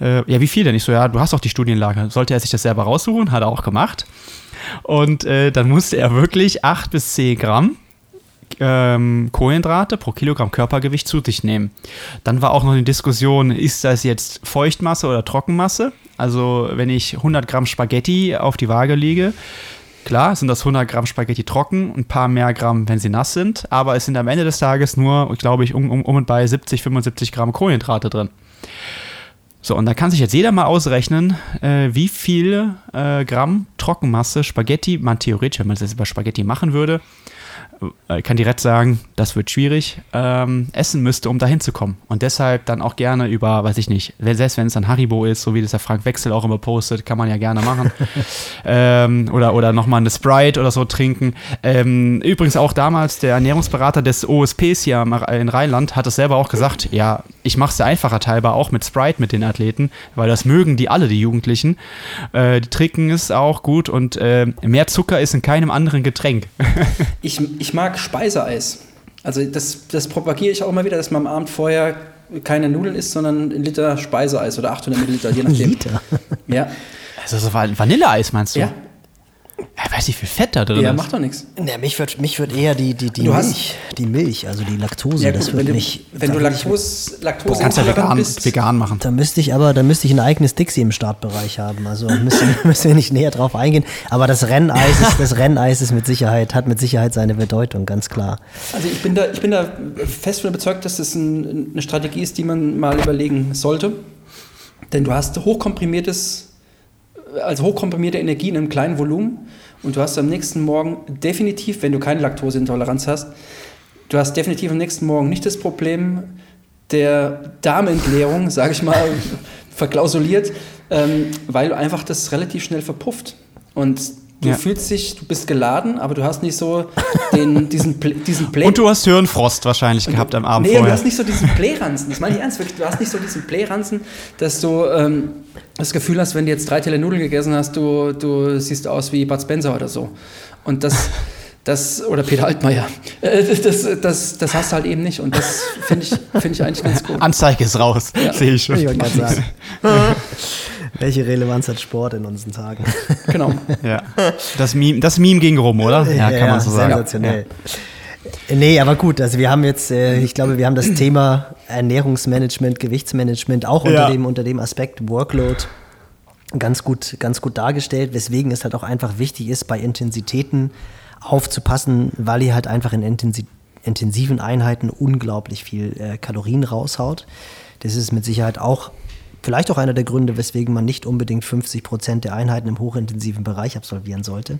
A: ja, wie viel denn? Ich so, ja, du hast doch die Studienlage. Sollte er sich das selber raussuchen? Hat er auch gemacht. Und äh, dann musste er wirklich 8 bis 10 Gramm ähm, Kohlenhydrate pro Kilogramm Körpergewicht zu sich nehmen. Dann war auch noch eine Diskussion, ist das jetzt Feuchtmasse oder Trockenmasse? Also wenn ich 100 Gramm Spaghetti auf die Waage lege, klar sind das 100 Gramm Spaghetti trocken, ein paar mehr Gramm, wenn sie nass sind, aber es sind am Ende des Tages nur, glaube ich, um, um, um und bei 70, 75 Gramm Kohlenhydrate drin. So, und da kann sich jetzt jeder mal ausrechnen, äh, wie viel äh, Gramm Trockenmasse Spaghetti man theoretisch, wenn man das über Spaghetti machen würde, äh, kann direkt sagen, das wird schwierig, ähm, essen müsste, um dahin zu kommen. Und deshalb dann auch gerne über, weiß ich nicht, selbst wenn es dann Haribo ist, so wie das der Frank Wechsel auch immer postet, kann man ja gerne machen. ähm, oder oder nochmal eine Sprite oder so trinken. Ähm, übrigens auch damals der Ernährungsberater des OSPs hier in Rheinland hat es selber auch gesagt, ja, ich mache es ja einfacher teilbar auch mit Sprite mit den Athleten, weil das mögen die alle, die Jugendlichen. Äh, die trinken es auch gut und äh, mehr Zucker ist in keinem anderen Getränk.
C: ich, ich mag Speiseeis. Also das, das propagiere ich auch immer wieder, dass man am Abend vorher keine Nudeln isst, sondern ein Liter Speiseeis oder 800 Milliliter, je nachdem. Liter?
A: Ja. Also so Vanilleeis meinst du?
C: Ja.
A: Ich weiß nicht, wie viel Fett da drin
C: ja,
A: ist.
C: macht doch nichts.
B: Ja, mich würde mich würd eher die, die, die Milch, die Milch, also die Laktose,
C: ja, gut,
B: das
C: du,
B: mich,
C: wenn du Laktose, Laktose
A: kannst ja vegan, bist, vegan machen.
B: Da müsste ich aber, da müsste ich ein eigenes Dixie im Startbereich haben. Also müssen, müssen wir nicht näher drauf eingehen. Aber das Renneis ist, das Renneis ist mit Sicherheit, hat mit Sicherheit seine Bedeutung, ganz klar.
C: Also ich bin da, ich bin da fest von überzeugt, dass das ein, eine Strategie ist, die man mal überlegen sollte. Denn du hast hochkomprimiertes, also hochkomprimierte Energie in einem kleinen Volumen und du hast am nächsten Morgen definitiv, wenn du keine Laktoseintoleranz hast, du hast definitiv am nächsten Morgen nicht das Problem der Darmentleerung, sage ich mal, verklausuliert, ähm, weil einfach das relativ schnell verpufft. Und Du ja. fühlst dich, du bist geladen, aber du hast nicht so den, diesen, diesen
A: Play. Und du hast Hirnfrost wahrscheinlich gehabt am Abend
C: nee,
A: vorher.
C: Du hast nicht so diesen Playranzen. Das meine ich ernst, wirklich. Du hast nicht so diesen Playranzen, dass du ähm, das Gefühl hast, wenn du jetzt drei Teller Nudeln gegessen hast, du, du siehst aus wie Bud Spencer oder so. Und das, das oder Peter Altmaier, äh, das, das, das hast du halt eben nicht. Und das finde ich, find ich eigentlich ganz gut.
A: Anzeige ist raus, ja. sehe ich schon. Ich.
B: Welche Relevanz hat Sport in unseren Tagen?
C: Genau.
A: ja. Das Meme, das Meme ging rum, oder?
B: Ja, kann ja, man so sagen. Sensationell. Ja. Nee, aber gut, also wir haben jetzt, äh, ich glaube, wir haben das Thema Ernährungsmanagement, Gewichtsmanagement auch unter, ja. dem, unter dem Aspekt Workload ganz gut, ganz gut dargestellt, weswegen es halt auch einfach wichtig ist, bei Intensitäten aufzupassen, weil ihr halt einfach in intensi intensiven Einheiten unglaublich viel äh, Kalorien raushaut. Das ist mit Sicherheit auch vielleicht auch einer der Gründe, weswegen man nicht unbedingt 50 Prozent der Einheiten im hochintensiven Bereich absolvieren sollte.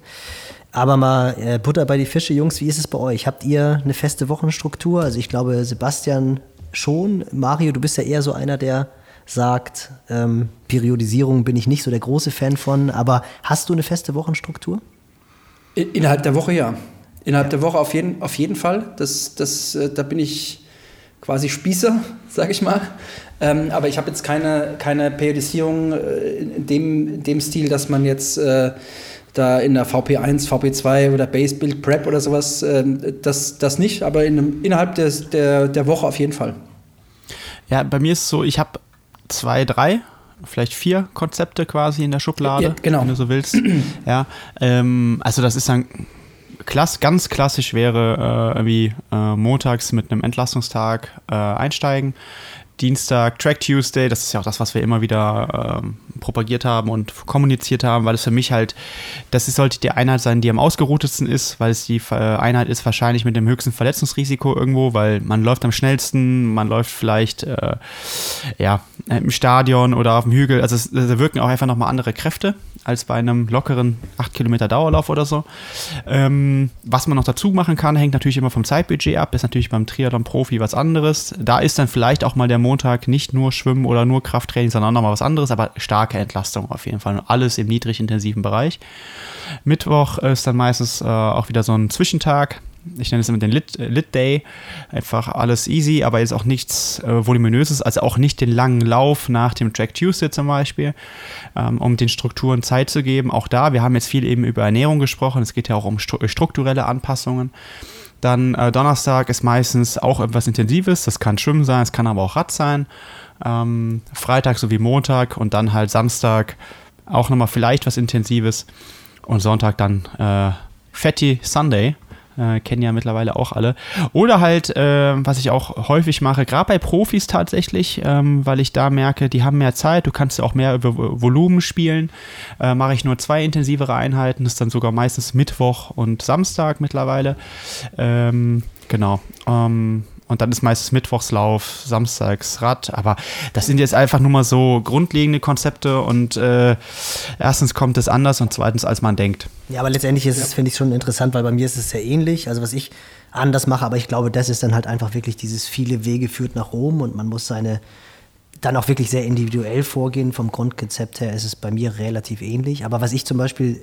B: Aber mal äh, Butter bei die Fische, Jungs, wie ist es bei euch? Habt ihr eine feste Wochenstruktur? Also ich glaube, Sebastian schon. Mario, du bist ja eher so einer, der sagt, ähm, Periodisierung bin ich nicht so der große Fan von, aber hast du eine feste Wochenstruktur?
C: Innerhalb der Woche ja. Innerhalb ja. der Woche auf jeden, auf jeden Fall. Das, das, äh, da bin ich quasi Spießer, sag ich mal. Ähm, aber ich habe jetzt keine, keine Periodisierung äh, in, dem, dem Stil, dass man jetzt äh, da in der VP1, VP2 oder Base Build Prep oder sowas, äh, das, das nicht, aber in, innerhalb des, der, der Woche auf jeden Fall.
A: Ja, bei mir ist es so, ich habe zwei, drei vielleicht vier Konzepte quasi in der Schublade, ja,
C: genau.
A: wenn du so willst. ja, ähm, also das ist dann klass, ganz klassisch wäre äh, irgendwie äh, montags mit einem Entlastungstag äh, einsteigen. Dienstag Track Tuesday, das ist ja auch das, was wir immer wieder ähm, propagiert haben und kommuniziert haben, weil es für mich halt, das ist, sollte die Einheit sein, die am ausgeruhtesten ist, weil es die äh, Einheit ist wahrscheinlich mit dem höchsten Verletzungsrisiko irgendwo, weil man läuft am schnellsten, man läuft vielleicht äh, ja, im Stadion oder auf dem Hügel, also es, da wirken auch einfach nochmal andere Kräfte als bei einem lockeren 8 Kilometer Dauerlauf oder so. Ähm, was man noch dazu machen kann, hängt natürlich immer vom Zeitbudget ab, ist natürlich beim Triathlon Profi was anderes. Da ist dann vielleicht auch mal der Montag nicht nur Schwimmen oder nur Krafttraining, sondern nochmal was anderes, aber starke Entlastung auf jeden Fall. Und alles im niedrig intensiven Bereich. Mittwoch ist dann meistens äh, auch wieder so ein Zwischentag Ich nenne es immer den Lit, äh, Lit Day. Einfach alles easy, aber jetzt auch nichts äh, Voluminöses, also auch nicht den langen Lauf nach dem Track Tuesday zum Beispiel, ähm, um den Strukturen Zeit zu geben. Auch da, wir haben jetzt viel eben über Ernährung gesprochen. Es geht ja auch um strukturelle Anpassungen. Dann äh, Donnerstag ist meistens auch etwas Intensives. Das kann Schwimmen sein, es kann aber auch Rad sein. Ähm, Freitag sowie Montag und dann halt Samstag auch nochmal vielleicht was Intensives. Und Sonntag dann äh, Fatty Sunday. Äh, kennen ja mittlerweile auch alle. Oder halt, äh, was ich auch häufig mache, gerade bei Profis tatsächlich, ähm, weil ich da merke, die haben mehr Zeit, du kannst ja auch mehr über Volumen spielen. Äh, mache ich nur zwei intensivere Einheiten, das ist dann sogar meistens Mittwoch und Samstag mittlerweile. Ähm, genau. Ähm, und dann ist meistens Mittwochslauf, Samstags Rad. Aber das sind jetzt einfach nur mal so grundlegende Konzepte und äh, erstens kommt es anders und zweitens, als man denkt.
B: Ja, aber letztendlich ist es, finde ich, schon interessant, weil bei mir ist es sehr ähnlich. Also was ich anders mache, aber ich glaube, das ist dann halt einfach wirklich dieses viele Wege führt nach Rom und man muss seine dann auch wirklich sehr individuell vorgehen. Vom Grundkonzept her ist es bei mir relativ ähnlich. Aber was ich zum Beispiel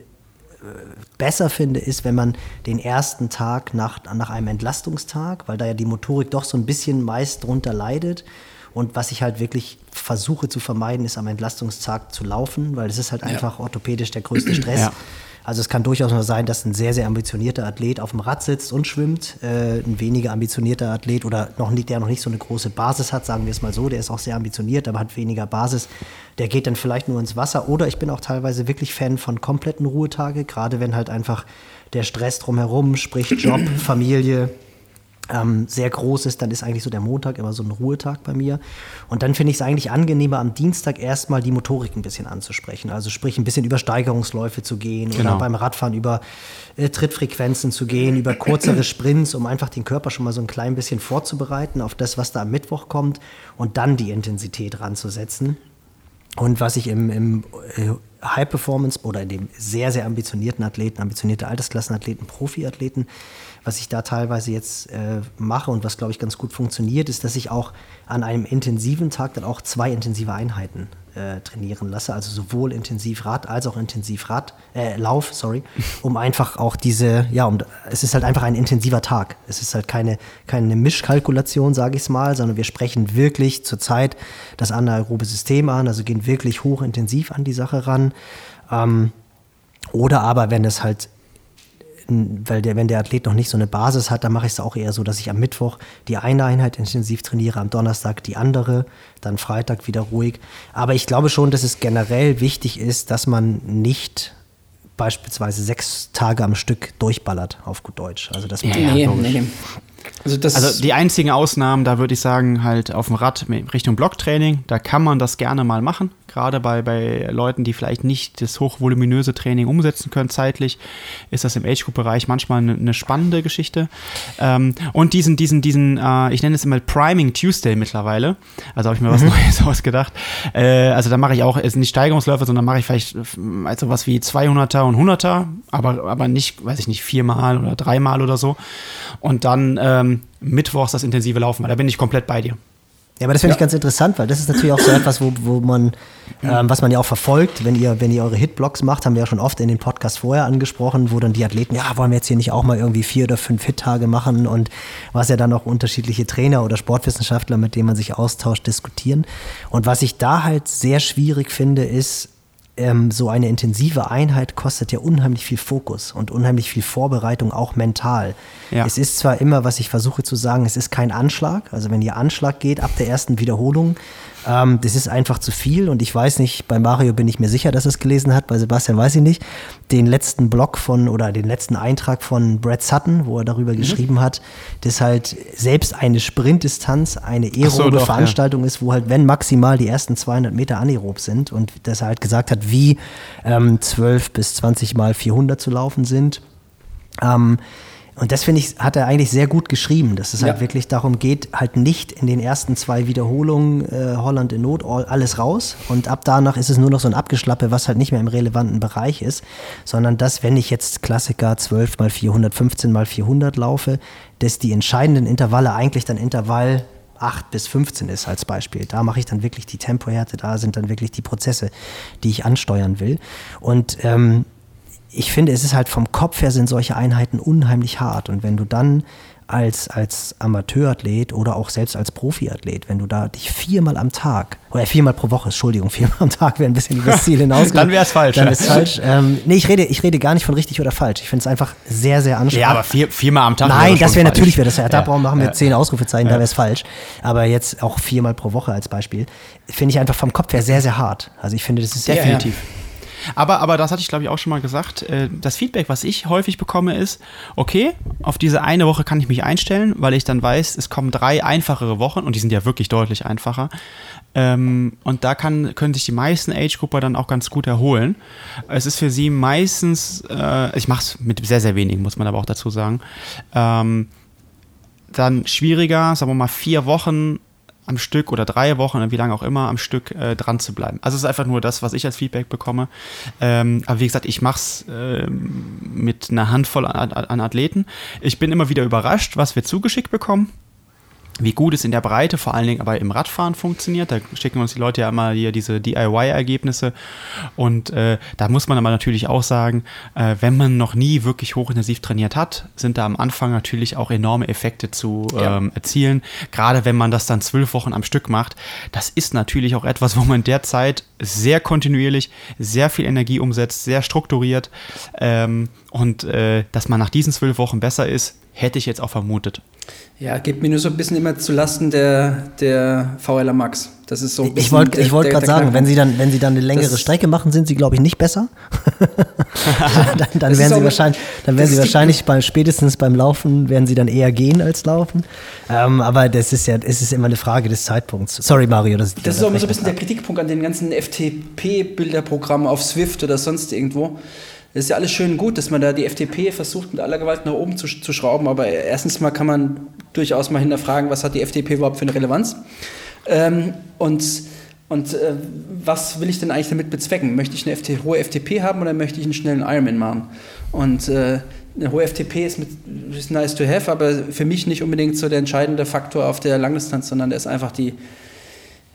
B: besser finde, ist, wenn man den ersten Tag nach, nach einem Entlastungstag, weil da ja die Motorik doch so ein bisschen meist drunter leidet. Und was ich halt wirklich versuche zu vermeiden, ist am Entlastungstag zu laufen, weil es ist halt einfach ja. orthopädisch der größte Stress. Ja. Also es kann durchaus mal sein, dass ein sehr, sehr ambitionierter Athlet auf dem Rad sitzt und schwimmt. Äh, ein weniger ambitionierter Athlet oder noch nicht, der noch nicht so eine große Basis hat, sagen wir es mal so, der ist auch sehr ambitioniert, aber hat weniger Basis. Der geht dann vielleicht nur ins Wasser. Oder ich bin auch teilweise wirklich Fan von kompletten Ruhetage, gerade wenn halt einfach der Stress drumherum, sprich Job, Familie, ähm, sehr groß ist, dann ist eigentlich so der Montag immer so ein Ruhetag bei mir. Und dann finde ich es eigentlich angenehmer, am Dienstag erstmal die Motorik ein bisschen anzusprechen. Also sprich ein bisschen über Steigerungsläufe zu gehen genau. oder beim Radfahren über äh, Trittfrequenzen zu gehen, über kürzere Sprints, um einfach den Körper schon mal so ein klein bisschen vorzubereiten auf das, was da am Mittwoch kommt und dann die Intensität ranzusetzen. Und was ich im, im äh, High Performance oder in dem sehr, sehr ambitionierten Athleten, ambitionierte Altersklassenathleten, Profiathleten, was ich da teilweise jetzt äh, mache und was, glaube ich, ganz gut funktioniert, ist, dass ich auch an einem intensiven Tag dann auch zwei intensive Einheiten äh, trainieren lasse, also sowohl intensiv Rad als auch intensiv Rad, äh, Lauf, sorry, um einfach auch diese, ja, um, es ist halt einfach ein intensiver Tag. Es ist halt keine, keine Mischkalkulation, sage ich es mal, sondern wir sprechen wirklich zurzeit das anaerobe System an, also gehen wirklich hochintensiv an die Sache ran. Ähm, oder aber, wenn es halt weil der, wenn der Athlet noch nicht so eine Basis hat, dann mache ich es auch eher so, dass ich am Mittwoch die eine Einheit intensiv trainiere, am Donnerstag die andere, dann Freitag wieder ruhig. Aber ich glaube schon, dass es generell wichtig ist, dass man nicht beispielsweise sechs Tage am Stück durchballert, auf gut Deutsch. Also das
A: ja, nee, nee. Also, also, die einzigen Ausnahmen, da würde ich sagen, halt auf dem Rad Richtung Blocktraining, da kann man das gerne mal machen gerade bei, bei Leuten, die vielleicht nicht das hochvoluminöse Training umsetzen können zeitlich, ist das im Age-Group-Bereich manchmal eine, eine, spannende Geschichte. Ähm, und diesen, diesen, diesen, äh, ich nenne es immer Priming Tuesday mittlerweile. Also habe ich mir was mhm. Neues ausgedacht. Äh, also da mache ich auch, ist nicht Steigerungsläufe, sondern mache ich vielleicht also was wie 200er und 100er, aber, aber nicht, weiß ich nicht, viermal oder dreimal oder so. Und dann ähm, mittwochs das intensive Laufen, weil da bin ich komplett bei dir.
B: Ja, aber das finde ja. ich ganz interessant, weil das ist natürlich auch so etwas, wo, wo man, ähm, was man ja auch verfolgt, wenn ihr, wenn ihr eure Hitblocks macht, haben wir ja schon oft in den Podcasts vorher angesprochen, wo dann die Athleten, ja, wollen wir jetzt hier nicht auch mal irgendwie vier oder fünf Hit-Tage machen und was ja dann auch unterschiedliche Trainer oder Sportwissenschaftler, mit denen man sich austauscht, diskutieren. Und was ich da halt sehr schwierig finde, ist, ähm, so eine intensive Einheit kostet ja unheimlich viel Fokus und unheimlich viel Vorbereitung, auch mental. Ja. Es ist zwar immer, was ich versuche zu sagen, es ist kein Anschlag. Also wenn ihr Anschlag geht ab der ersten Wiederholung, ähm, das ist einfach zu viel und ich weiß nicht, bei Mario bin ich mir sicher, dass er es gelesen hat, bei Sebastian weiß ich nicht, den letzten Blog von oder den letzten Eintrag von Brad Sutton, wo er darüber mhm. geschrieben hat, dass halt selbst eine Sprintdistanz eine aerobe so, doch, Veranstaltung ja. ist, wo halt, wenn maximal die ersten 200 Meter anaerob sind und dass er halt gesagt hat, wie ähm, 12 bis 20 mal 400 zu laufen sind. Ähm, und das finde ich, hat er eigentlich sehr gut geschrieben, dass es halt ja. halt wirklich darum geht, halt nicht in den ersten zwei Wiederholungen äh, Holland in Not all, alles raus und ab danach ist es nur noch so ein Abgeschlappe, was halt nicht mehr im relevanten Bereich ist, sondern dass, wenn ich jetzt Klassiker 12 mal 400, 15 mal 400 laufe, dass die entscheidenden Intervalle eigentlich dann Intervall 8 bis 15 ist als Beispiel. Da mache ich dann wirklich die Tempohärte, da sind dann wirklich die Prozesse, die ich ansteuern will. Und ähm, ich finde, es ist halt vom Kopf her sind solche Einheiten unheimlich hart. Und wenn du dann als, als Amateurathlet oder auch selbst als Profiathlet, wenn du da dich viermal am Tag, oder viermal pro Woche, Entschuldigung, viermal am Tag wäre ein bisschen übers Ziel hinaus.
A: dann wäre es falsch.
B: Dann ist falsch. Ähm, nee, ich rede, ich rede gar nicht von richtig oder falsch. Ich finde es einfach sehr, sehr anstrengend.
A: Ja, aber vier, viermal am Tag.
B: Nein, das wäre natürlich, wäre das ja, da machen wir ja. zehn Ausrufezeichen, ja. da wäre es falsch. Aber jetzt auch viermal pro Woche als Beispiel, finde ich einfach vom Kopf her sehr, sehr hart. Also ich finde, das ist
A: definitiv. Ja, aber, aber das hatte ich, glaube ich, auch schon mal gesagt. Äh, das Feedback, was ich häufig bekomme, ist, okay, auf diese eine Woche kann ich mich einstellen, weil ich dann weiß, es kommen drei einfachere Wochen und die sind ja wirklich deutlich einfacher. Ähm, und da kann, können sich die meisten Age-Grupper dann auch ganz gut erholen. Es ist für sie meistens, äh, ich mache es mit sehr, sehr wenigen, muss man aber auch dazu sagen, ähm, dann schwieriger, sagen wir mal, vier Wochen am Stück oder drei Wochen, wie lange auch immer, am Stück äh, dran zu bleiben. Also es ist einfach nur das, was ich als Feedback bekomme. Ähm, aber wie gesagt, ich mache es äh, mit einer Handvoll an, an Athleten. Ich bin immer wieder überrascht, was wir zugeschickt bekommen wie gut es in der Breite, vor allen Dingen aber im Radfahren funktioniert. Da schicken uns die Leute ja immer hier diese DIY-Ergebnisse. Und äh, da muss man aber natürlich auch sagen, äh, wenn man noch nie wirklich hochintensiv trainiert hat, sind da am Anfang natürlich auch enorme Effekte zu ähm, erzielen. Gerade wenn man das dann zwölf Wochen am Stück macht. Das ist natürlich auch etwas, wo man derzeit sehr kontinuierlich, sehr viel Energie umsetzt, sehr strukturiert. Ähm, und äh, dass man nach diesen zwölf Wochen besser ist, hätte ich jetzt auch vermutet.
C: Ja, geht mir nur so ein bisschen immer zu Lasten der, der VLR Max. Das ist so ein
B: Ich wollte ich wollt gerade sagen, wenn sie, dann, wenn sie dann eine längere das Strecke machen, sind sie, glaube ich, nicht besser. dann, dann werden sie wahrscheinlich, dann werden sie wahrscheinlich bei, spätestens beim Laufen werden sie dann eher gehen als laufen. Ähm, aber das ist ja, es ist immer eine Frage des Zeitpunkts. Sorry, Mario.
C: Das, das ist auch immer so ein bisschen der Kritikpunkt an den ganzen FTP-Bilderprogrammen auf Swift oder sonst irgendwo es ist ja alles schön gut, dass man da die FDP versucht, mit aller Gewalt nach oben zu, zu schrauben. Aber erstens mal kann man durchaus mal hinterfragen, was hat die FDP überhaupt für eine Relevanz? Ähm, und und äh, was will ich denn eigentlich damit bezwecken? Möchte ich eine FT hohe FTP haben oder möchte ich einen schnellen Ironman machen? Und äh, eine hohe FTP ist, mit, ist nice to have, aber für mich nicht unbedingt so der entscheidende Faktor auf der Langdistanz, sondern der ist einfach die,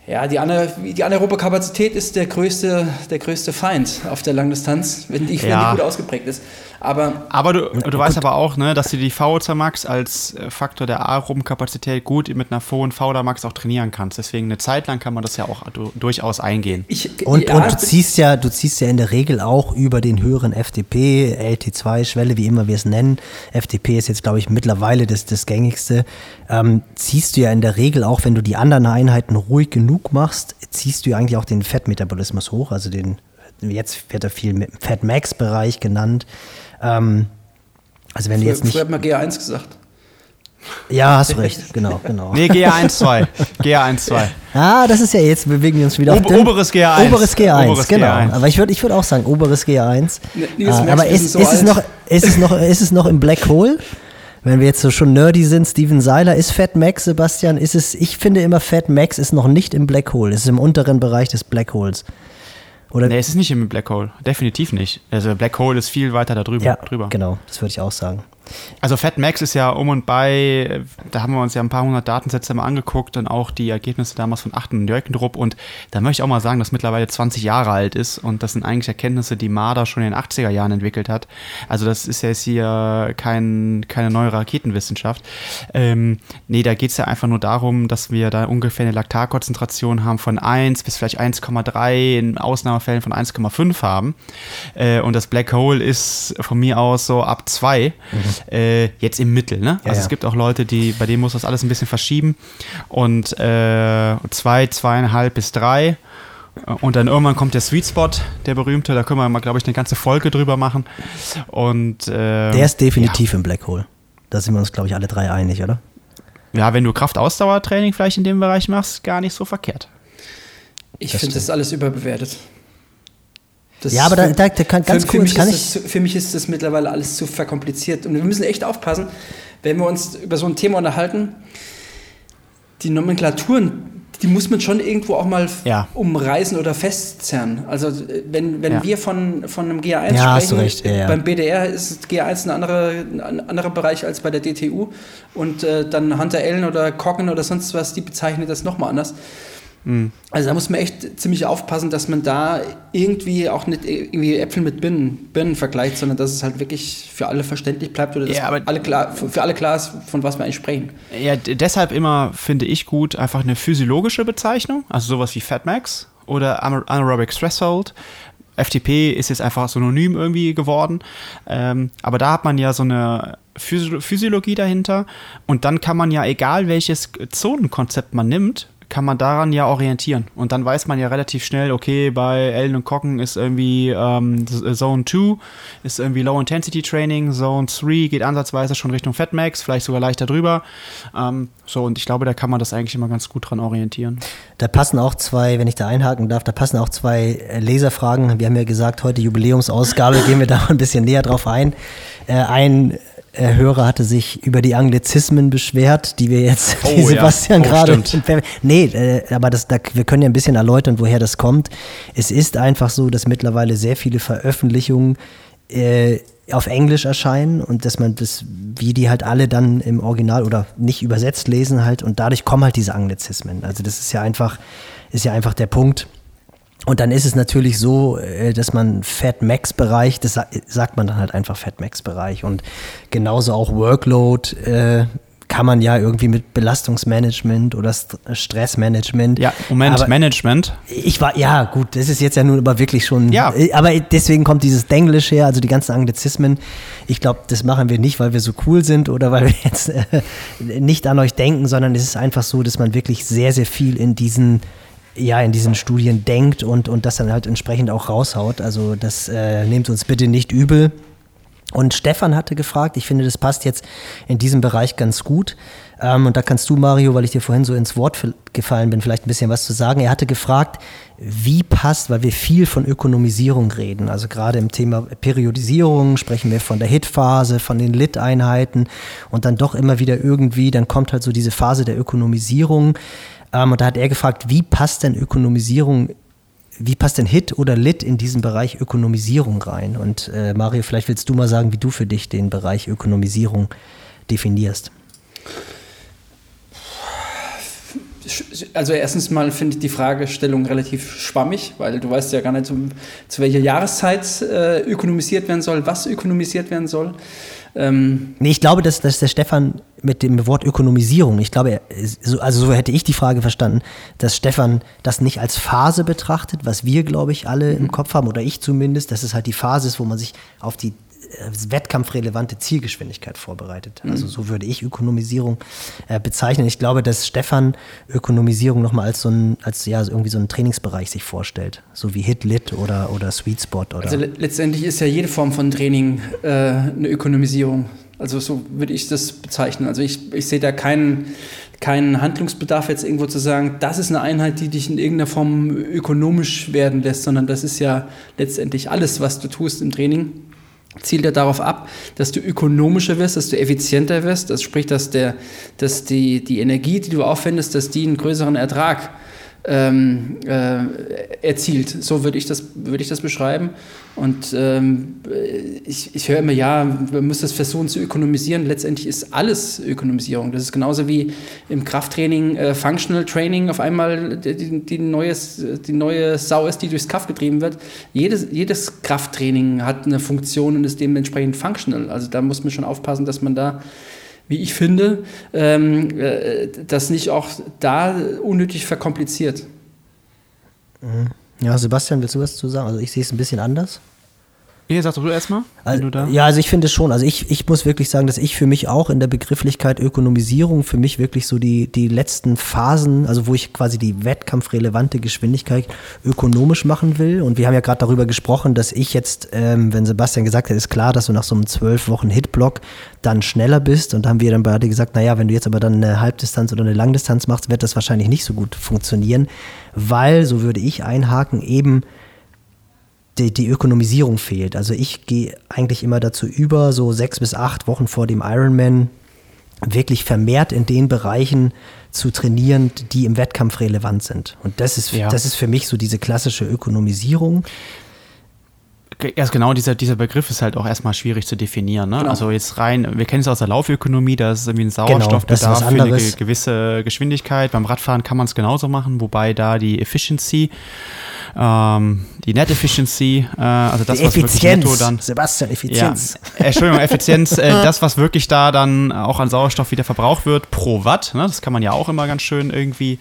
C: ja, die, Ana die anaerobe Kapazität ist der größte, der größte Feind auf der Langdistanz, wenn die, ja. wenn die gut ausgeprägt ist. Aber,
A: aber du, du weißt aber auch, ne, dass du die VO2 Max als äh, Faktor der aeroben Kapazität gut mit einer hohen VO2 Max auch trainieren kannst. Deswegen eine Zeit lang kann man das ja auch durchaus eingehen.
B: Ich, und, ja, und du ziehst ja, du ziehst ja in der Regel auch über den höheren FTP, LT2-Schwelle, wie immer wir es nennen. FTP ist jetzt, glaube ich, mittlerweile das, das gängigste. Ähm, ziehst du ja in der Regel auch, wenn du die anderen Einheiten ruhig genug machst, ziehst du ja eigentlich auch den Fettmetabolismus hoch, also den jetzt wird er viel mit dem Fat Max Bereich genannt. Ähm, also wenn früher, du jetzt nicht.
C: Früher hat man GA1 gesagt.
B: Ja, hast du recht, genau, genau.
A: Nee, GA1 2. GA1 2.
B: Ah, das ist ja jetzt, bewegen wir uns wieder
A: Ob, auf den, Oberes GA1.
B: Oberes GA1, oberes genau. GA1. Aber ich würde ich würd auch sagen, oberes GA1. Nee, ah, aber ist, so ist, es noch, ist, es noch, ist es noch im Black Hole? Wenn wir jetzt so schon nerdy sind, Steven Seiler, ist Fat Max, Sebastian, ist es, ich finde immer, Fat Max ist noch nicht im Black Hole, es ist im unteren Bereich des Black Holes.
A: Oder nee, es ist nicht im Black Hole. Definitiv nicht. Also Black Hole ist viel weiter da drüber.
B: Ja,
A: drüber.
B: genau. Das würde ich auch sagen.
A: Also Fat Max ist ja um und bei, da haben wir uns ja ein paar hundert Datensätze mal angeguckt und auch die Ergebnisse damals von Achten und Jörgendrup und da möchte ich auch mal sagen, dass mittlerweile 20 Jahre alt ist und das sind eigentlich Erkenntnisse, die Marder schon in den 80er Jahren entwickelt hat. Also das ist ja jetzt hier kein, keine neue Raketenwissenschaft. Ähm, nee, da geht es ja einfach nur darum, dass wir da ungefähr eine Laktatkonzentration haben von 1 bis vielleicht 1,3, in Ausnahmefällen von 1,5 haben. Äh, und das Black Hole ist von mir aus so ab 2. Mhm äh, jetzt im Mittel. Ne? Also ja, es gibt auch Leute, die, bei denen muss das alles ein bisschen verschieben. Und äh, zwei, zweieinhalb bis drei. Und dann irgendwann kommt der Sweet Spot, der berühmte. Da können wir mal, glaube ich, eine ganze Folge drüber machen. Und, äh,
B: der ist definitiv ja. im Black Hole. Da sind wir uns, glaube ich, alle drei einig, oder?
A: Ja, wenn du Kraftausdauertraining vielleicht in dem Bereich machst, gar nicht so verkehrt.
C: Ich finde das alles überbewertet.
B: Das ja, aber da, da, da kann ganz
C: für, für
B: kann
C: ich. Das, für mich ist das mittlerweile alles zu verkompliziert. Und wir müssen echt aufpassen, wenn wir uns über so ein Thema unterhalten, die Nomenklaturen, die muss man schon irgendwo auch mal ja. umreißen oder festzerren. Also wenn, wenn ja. wir von, von einem GA1
B: ja, sprechen, recht,
C: beim BDR ist GA1 ein anderer, ein anderer Bereich als bei der DTU und äh, dann Hunter Ellen oder Coggen oder sonst was, die bezeichnen das nochmal anders. Mhm. Also da muss man echt ziemlich aufpassen, dass man da irgendwie auch nicht irgendwie Äpfel mit Birnen, Birnen vergleicht, sondern dass es halt wirklich für alle verständlich bleibt oder dass
A: Ja,
C: alle klar, für alle klar ist, von was wir eigentlich sprechen.
A: Ja, deshalb immer finde ich gut einfach eine physiologische Bezeichnung, also sowas wie Fatmax oder Ana- Anaerobic Threshold. FTP ist jetzt einfach synonym irgendwie geworden. Ähm, aber da hat man ja so eine Physi Physiologie dahinter und dann kann man ja, egal welches Zonenkonzept man nimmt, kann man daran ja orientieren. Und dann weiß man ja relativ schnell, okay, bei Ellen und Kocken ist irgendwie ähm, Zone 2 ist irgendwie Low Intensity Training, Zone 3 geht ansatzweise schon Richtung Fatmax, vielleicht sogar leichter drüber. Ähm, so, und ich glaube, da kann man das eigentlich immer ganz gut dran orientieren.
B: Da passen auch zwei, wenn ich da einhaken darf, da passen auch zwei äh, Leserfragen. Wir haben ja gesagt, heute Jubiläumsausgabe, gehen wir da ein bisschen näher drauf ein. Äh, ein äh, Hörer hatte sich über die Anglizismen beschwert, die wir jetzt,
A: Oh,
B: die
A: ja.
B: Sebastian
A: Oh,
B: gerade. Nee, äh, aber das, da, wir können ja ein bisschen erläutern, woher das kommt. Es ist einfach so, dass mittlerweile sehr viele Veröffentlichungen äh, auf Englisch erscheinen und dass man das, wie die halt alle dann im Original oder nicht übersetzt lesen halt und dadurch kommen halt diese Anglizismen. Also das ist ja einfach, ist ja einfach der Punkt. Und dann ist es natürlich so, äh, dass man Fat Max Bereich, das sa- sagt man dann halt einfach Fat Max Bereich und genauso auch Workload äh, kann man ja irgendwie mit Belastungsmanagement oder St Stressmanagement.
A: Ja, Moment,
B: Aber-
A: Management.
B: ich war, ja, gut, das ist jetzt ja nun aber wirklich schon.
A: Ja.
B: äh, Aber deswegen kommt dieses Denglisch her, also die ganzen Anglizismen. Ich glaube, das machen wir nicht, weil wir so cool sind oder weil wir jetzt äh, nicht an euch denken, sondern es ist einfach so, dass man wirklich sehr, sehr viel in diesen, ja, in diesen Studien denkt und, und das dann halt entsprechend auch raushaut. Also das äh, nehmt uns bitte nicht übel. Und Stefan hatte gefragt, ich finde, das passt jetzt in diesem Bereich ganz gut. Ähm, und da kannst du, Mario, weil ich dir vorhin so ins Wort gefallen bin, vielleicht ein bisschen was zu sagen. Er hatte gefragt, wie passt, weil wir viel von Ökonomisierung reden. Also gerade im Thema Periodisierung sprechen wir von der Hit-Phase, von den Lit-Einheiten und dann doch immer wieder irgendwie, dann kommt halt so diese Phase der Ökonomisierung. Ähm, und da hat er gefragt, wie passt denn Ökonomisierung wie passt denn Hit oder Lit in diesen Bereich Ökonomisierung rein? Und äh, Mario, vielleicht willst du mal sagen, wie du für dich den Bereich Ökonomisierung definierst.
C: Also erstens mal finde ich die Fragestellung relativ schwammig, weil du weißt ja gar nicht, zu, zu welcher Jahreszeit äh, ökonomisiert werden soll, was ökonomisiert werden soll. Ähm,
B: Nee, ich glaube, dass, dass der Stefan mit dem Wort Ökonomisierung, ich glaube, er- so- also so hätte ich die Frage verstanden, dass Stefan das nicht als Phase betrachtet, was wir, glaube ich, alle im Kopf haben, oder ich zumindest, dass es halt die Phase ist, wo man sich auf die wettkampfrelevante Zielgeschwindigkeit vorbereitet. Also so würde ich Ökonomisierung äh, bezeichnen. Ich glaube, dass Stefan Ökonomisierung nochmal als so ein, als ja, irgendwie so einen Trainingsbereich sich vorstellt. So wie Hit, Lit oder, oder Sweet Spot oder.
C: also le letztendlich ist ja jede Form von Training äh, eine Ökonomisierung. Also so würde ich das bezeichnen. Also ich, ich sehe da keinen, keinen Handlungsbedarf jetzt irgendwo zu sagen, das ist eine Einheit, die dich in irgendeiner Form ökonomisch werden lässt, sondern das ist ja letztendlich alles, was du tust im Training zielt ja darauf ab, dass du ökonomischer wirst, dass du effizienter wirst. Das spricht, dass, der, dass die, die Energie, die du aufwendest, dass die einen größeren Ertrag ähm, äh, erzielt. So würde ich, das, würde ich das beschreiben. Und ähm, ich, ich höre immer, ja, man muss das versuchen zu ökonomisieren. Letztendlich ist alles Ökonomisierung. Das ist genauso wie im Krafttraining, äh, Functional Training auf einmal die, die, neues, die neue Sau ist, die durchs Kraft getrieben wird. Jedes, jedes Krafttraining hat eine Funktion und ist dementsprechend functional. Also da muss man schon aufpassen, dass man da wie ich finde, ähm, äh, das nicht auch da unnötig verkompliziert.
B: ja, Sebastian, willst du was zu sagen? Also ich sehe es ein bisschen anders.
A: Hier, sagst du erstmal,
B: Also,
A: du
B: ja, also ich finde es schon. Also ich, ich muss wirklich sagen, dass ich für mich auch in der Begrifflichkeit Ökonomisierung für mich wirklich so die, die letzten Phasen, also wo ich quasi die wettkampfrelevante Geschwindigkeit ökonomisch machen will. Und wir haben ja gerade darüber gesprochen, dass ich jetzt, ähm, wenn Sebastian gesagt hat, ist klar, dass du nach so einem zwölf Wochen Hitblock dann schneller bist. Und da haben wir dann beide gesagt, naja, wenn du jetzt aber dann eine Halbdistanz oder eine Langdistanz machst, wird das wahrscheinlich nicht so gut funktionieren, weil, so würde ich einhaken, eben die, die Ökonomisierung fehlt. Also ich gehe eigentlich immer dazu über, so sechs bis acht Wochen vor dem Ironman wirklich vermehrt in den Bereichen zu trainieren, die im Wettkampf relevant sind. Und das ist,
A: Ja.
B: das ist für mich so diese klassische Ökonomisierung.
A: Ja, genau, dieser, dieser Begriff ist halt auch erstmal schwierig zu definieren. Ne? Genau. Also jetzt rein, wir kennen es aus der Laufökonomie, da ist irgendwie ein genau, Sauerstoffbedarf genau, für eine gewisse Geschwindigkeit. Beim Radfahren kann man es genauso machen, wobei da die Efficiency ähm, die Net Efficiency, äh, also das,
B: die was Effizienz. wirklich netto dann. Sebastian, Effizienz.
A: Ja, Entschuldigung, Effizienz, äh, das, was wirklich da dann auch an Sauerstoff wieder verbraucht wird pro Watt, ne, das kann man ja auch immer ganz schön irgendwie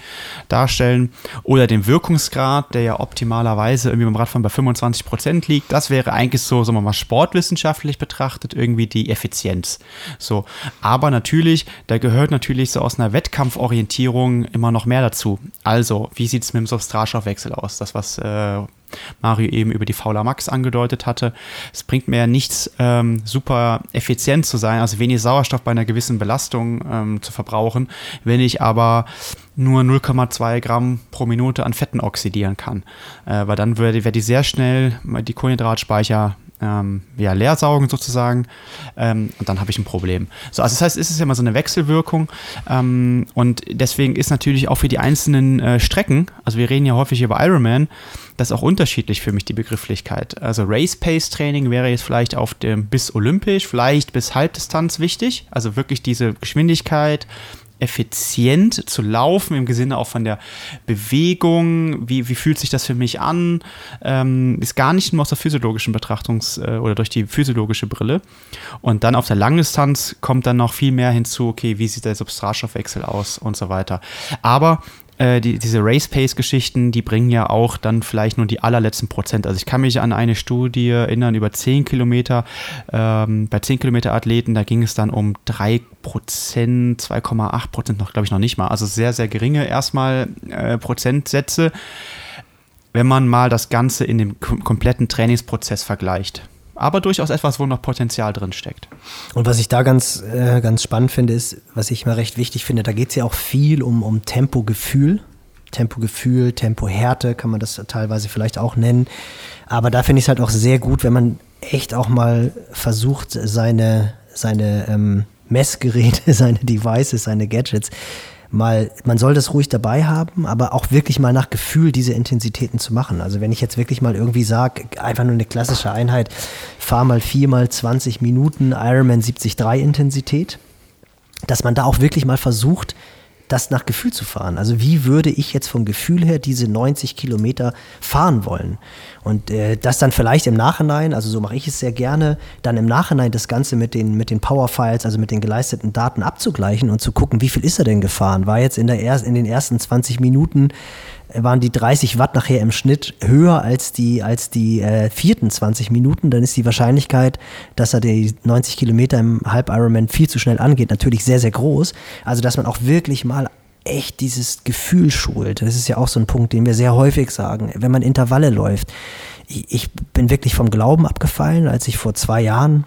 A: darstellen. Oder den Wirkungsgrad, der ja optimalerweise irgendwie beim Radfahren bei 25 Prozent liegt. Das wäre eigentlich so, sagen wir mal, sportwissenschaftlich betrachtet irgendwie die Effizienz. So, aber natürlich, da gehört natürlich so aus einer Wettkampforientierung immer noch mehr dazu. Also, wie sieht es mit dem Substratstoffwechsel aus? Das, was äh, Mario eben über die Fauler Max angedeutet hatte. Es bringt mir ja nichts, ähm, super effizient zu sein, also wenig Sauerstoff bei einer gewissen Belastung ähm, zu verbrauchen, wenn ich aber nur 0,2 Gramm pro Minute an Fetten oxidieren kann. Äh, weil dann werde werd ich sehr schnell die Kohlenhydratspeicher ähm, ja, leer saugen sozusagen ähm, und dann habe ich ein Problem. So, also das heißt, es ist ja immer so eine Wechselwirkung ähm, und deswegen ist natürlich auch für die einzelnen äh, Strecken, also wir reden ja häufig über Ironman, das ist auch unterschiedlich für mich die Begrifflichkeit. Also Race Pace Training wäre jetzt vielleicht auf dem bis olympisch, vielleicht bis Halbdistanz wichtig, also wirklich diese Geschwindigkeit, effizient zu laufen, im Sinne auch von der Bewegung, wie, wie fühlt sich das für mich an, ähm, ist gar nicht nur aus der physiologischen Betrachtungs- äh, oder durch die physiologische Brille. Und dann auf der Langdistanz kommt dann noch viel mehr hinzu, okay, wie sieht der Substratstoffwechsel aus und so weiter. Aber äh, die, diese Race Pace Geschichten, die bringen ja auch dann vielleicht nur die allerletzten Prozent. Also ich kann mich an eine Studie erinnern über 10 Kilometer, ähm, bei 10 Kilometer Athleten, da ging es dann um 3 Prozent, 2,8 Prozent noch, glaube ich, noch nicht mal. Also sehr, sehr geringe erstmal äh, Prozentsätze, wenn man mal das Ganze in dem kompletten Trainingsprozess vergleicht aber durchaus etwas, wo noch Potenzial drin steckt.
B: Und was ich da ganz, äh, ganz spannend finde, ist, was ich mal recht wichtig finde, da geht es ja auch viel um, um Tempogefühl. Tempogefühl, Tempohärte kann man das teilweise vielleicht auch nennen. Aber da finde ich es halt auch sehr gut, wenn man echt auch mal versucht, seine, seine ähm, Messgeräte, seine Devices, seine Gadgets mal, man soll das ruhig dabei haben, aber auch wirklich mal nach Gefühl diese Intensitäten zu machen. Also wenn ich jetzt wirklich mal irgendwie sage, einfach nur eine klassische Einheit, fahr mal viermal 20 Minuten Ironman 73 Intensität, dass man da auch wirklich mal versucht, das nach Gefühl zu fahren. Also wie würde ich jetzt vom Gefühl her diese 90 Kilometer fahren wollen? Und äh, das dann vielleicht im Nachhinein, also so mache ich es sehr gerne, dann im Nachhinein das Ganze mit den, mit den Powerfiles, also mit den geleisteten Daten abzugleichen und zu gucken, wie viel ist er denn gefahren? War jetzt in, der er in den ersten 20 Minuten waren die 30 Watt nachher im Schnitt höher als die, als die äh, vierten 20 Minuten, dann ist die Wahrscheinlichkeit, dass er die 90 Kilometer im Halb-Ironman viel zu schnell angeht, natürlich sehr, sehr groß. Also, dass man auch wirklich mal echt dieses Gefühl schult. Das ist ja auch so ein Punkt, den wir sehr häufig sagen, wenn man Intervalle läuft. Ich, ich bin wirklich vom Glauben abgefallen, als ich vor zwei Jahren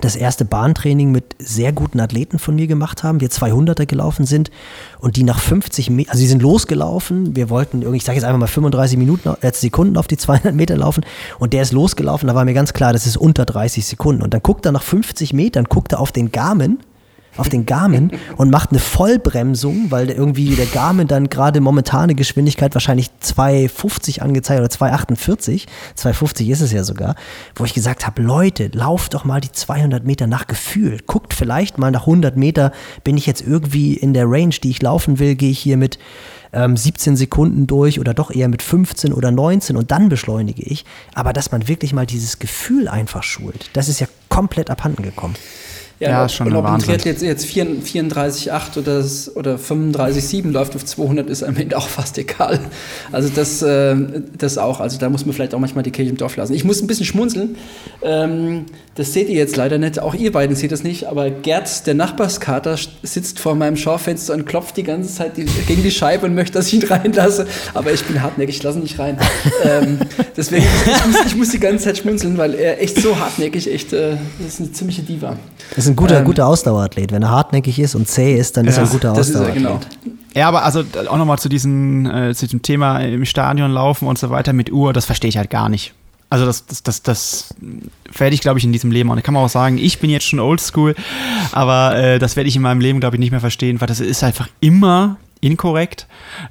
B: das erste Bahntraining mit sehr guten Athleten von mir gemacht haben, wir 200er gelaufen sind und die nach 50 Meter, also die sind losgelaufen, wir wollten irgendwie, ich sage jetzt einfach mal 35 Minuten, äh, Sekunden auf die 200 Meter laufen und der ist losgelaufen, da war mir ganz klar, das ist unter 30 Sekunden. Und dann guckt er nach 50 Metern, guckt er auf den Garmin auf den Garmin und macht eine Vollbremsung, weil irgendwie der Garmin dann gerade momentane Geschwindigkeit wahrscheinlich 250 angezeigt oder 248, 250 ist es ja sogar, wo ich gesagt habe, Leute, lauft doch mal die 200 Meter nach Gefühl. Guckt vielleicht mal nach 100 Meter, bin ich jetzt irgendwie in der Range, die ich laufen will, gehe ich hier mit ähm, 17 Sekunden durch oder doch eher mit 15 oder 19 und dann beschleunige ich. Aber dass man wirklich mal dieses Gefühl einfach schult, das ist ja komplett abhanden gekommen.
C: Ja, ja ob, schon ob ein Triathlet jetzt, jetzt 34,8 oder, oder 35,7 läuft auf 200, ist am Ende auch fast egal. Also das, äh, das auch. Also da muss man vielleicht auch manchmal die Kirche im Dorf lassen. Ich muss ein bisschen schmunzeln. Ähm, das seht ihr jetzt leider nicht. Auch ihr beiden seht das nicht. Aber Gerd, der Nachbarskater, sitzt vor meinem Schaufenster und klopft die ganze Zeit die, gegen die Scheibe und möchte, dass ich ihn reinlasse. Aber ich bin hartnäckig, ich lasse ihn nicht rein. ähm, deswegen, ich muss, ich muss, die ganze Zeit schmunzeln, weil er echt so hartnäckig, echt, äh, das ist eine ziemliche Diva.
B: Das ein guter, ähm, guter Ausdauerathlet. Wenn er hartnäckig ist und zäh ist, dann ja, ist er ein guter Ausdauerathlet. Genau.
A: Ja, aber also auch nochmal zu, diesem, äh, zu diesem Thema im Stadion laufen und so weiter mit Uhr, das verstehe ich halt gar nicht. Also das, das, das, das werde ich, glaube ich, in diesem Leben auch nicht. Kann man auch sagen, ich bin jetzt schon oldschool, aber äh, das werde ich in meinem Leben, glaube ich, nicht mehr verstehen, weil das ist einfach immer inkorrekt.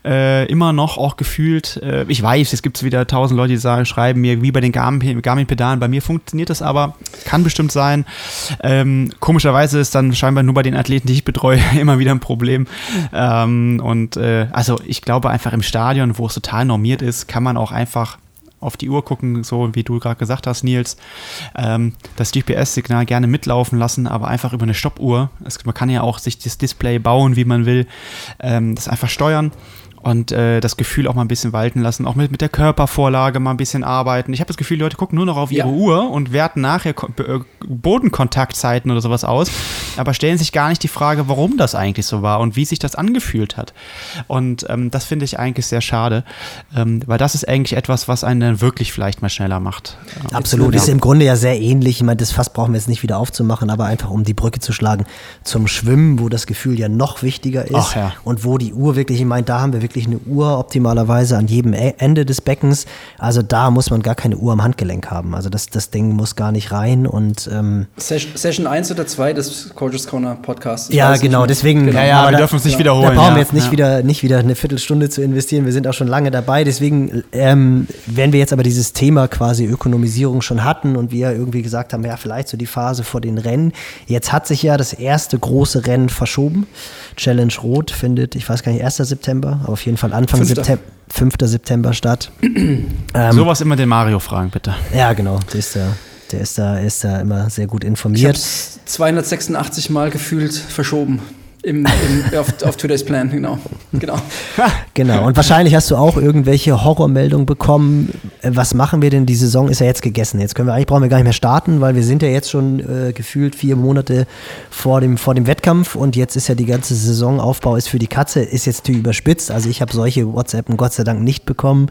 A: Äh, immer noch auch gefühlt, äh, ich weiß, es gibt wieder tausend Leute, die sagen, schreiben mir, wie bei den Garmin-Pedalen, bei mir funktioniert das aber, kann bestimmt sein. Ähm, komischerweise ist dann scheinbar nur bei den Athleten, die ich betreue, immer wieder ein Problem. Ähm, und äh, also ich glaube einfach im Stadion, wo es total normiert ist, kann man auch einfach auf die Uhr gucken, so wie du gerade gesagt hast, Nils, ähm, das GPS-Signal gerne mitlaufen lassen, aber einfach über eine Stoppuhr. Es, man kann ja auch sich das Display bauen, wie man will, ähm, das einfach steuern und äh, das Gefühl auch mal ein bisschen walten lassen, auch mit, mit der Körpervorlage mal ein bisschen arbeiten. Ich habe das Gefühl, die Leute gucken nur noch auf ihre ja. Uhr und werten nachher äh, Bodenkontaktzeiten oder sowas aus, aber stellen sich gar nicht die Frage, warum das eigentlich so war und wie sich das angefühlt hat. Und ähm, das finde ich eigentlich sehr schade, ähm, weil das ist eigentlich etwas, was einen dann wirklich vielleicht mal schneller macht.
B: Absolut, ist im Grunde ja sehr ähnlich. Ich meine, das Fass brauchen wir jetzt nicht wieder aufzumachen, aber einfach um die Brücke zu schlagen zum Schwimmen, wo das Gefühl ja noch wichtiger ist
A: ja.
B: und wo die Uhr wirklich, ich meine, da haben wir wirklich eine Uhr optimalerweise an jedem e- Ende des Beckens. Also da muss man gar keine Uhr am Handgelenk haben. Also das, das Ding muss gar nicht rein und ähm
C: Session 1 oder 2 des Coaches Corner Podcasts.
B: Ja, genau, deswegen.
A: Genau. Ja, ja, wir dürfen es nicht ja. wiederholen.
B: Da brauchen
A: wir
B: jetzt nicht, ja. wieder, nicht wieder eine Viertelstunde zu investieren. Wir sind auch schon lange dabei. Deswegen, ähm, wenn wir jetzt aber dieses Thema quasi Ökonomisierung schon hatten und wir irgendwie gesagt haben, ja, vielleicht so die Phase vor den Rennen. Jetzt hat sich ja das erste große Rennen verschoben. Challenge Rot findet, ich weiß gar nicht, 1. September, aber auf jeden Fall Anfang September. 5. September statt.
A: ähm, Sowas immer den Mario fragen, bitte.
B: Ja, genau. Der ist da, der ist da, ist da immer sehr gut informiert.
C: Ich 286 Mal gefühlt verschoben im, im, auf, auf Today's Plan, genau. genau.
B: genau. Und wahrscheinlich hast du auch irgendwelche Horrormeldungen bekommen. Äh, was machen wir denn? Die Saison ist ja jetzt gegessen. Jetzt können wir eigentlich brauchen wir gar nicht mehr starten, weil wir sind ja jetzt schon äh, gefühlt vier Monate vor dem, vor dem Wettkampf und jetzt ist ja die ganze Saisonaufbau ist für die Katze, ist jetzt natürlich überspitzt. Also ich habe solche WhatsApp Gott sei Dank nicht bekommen.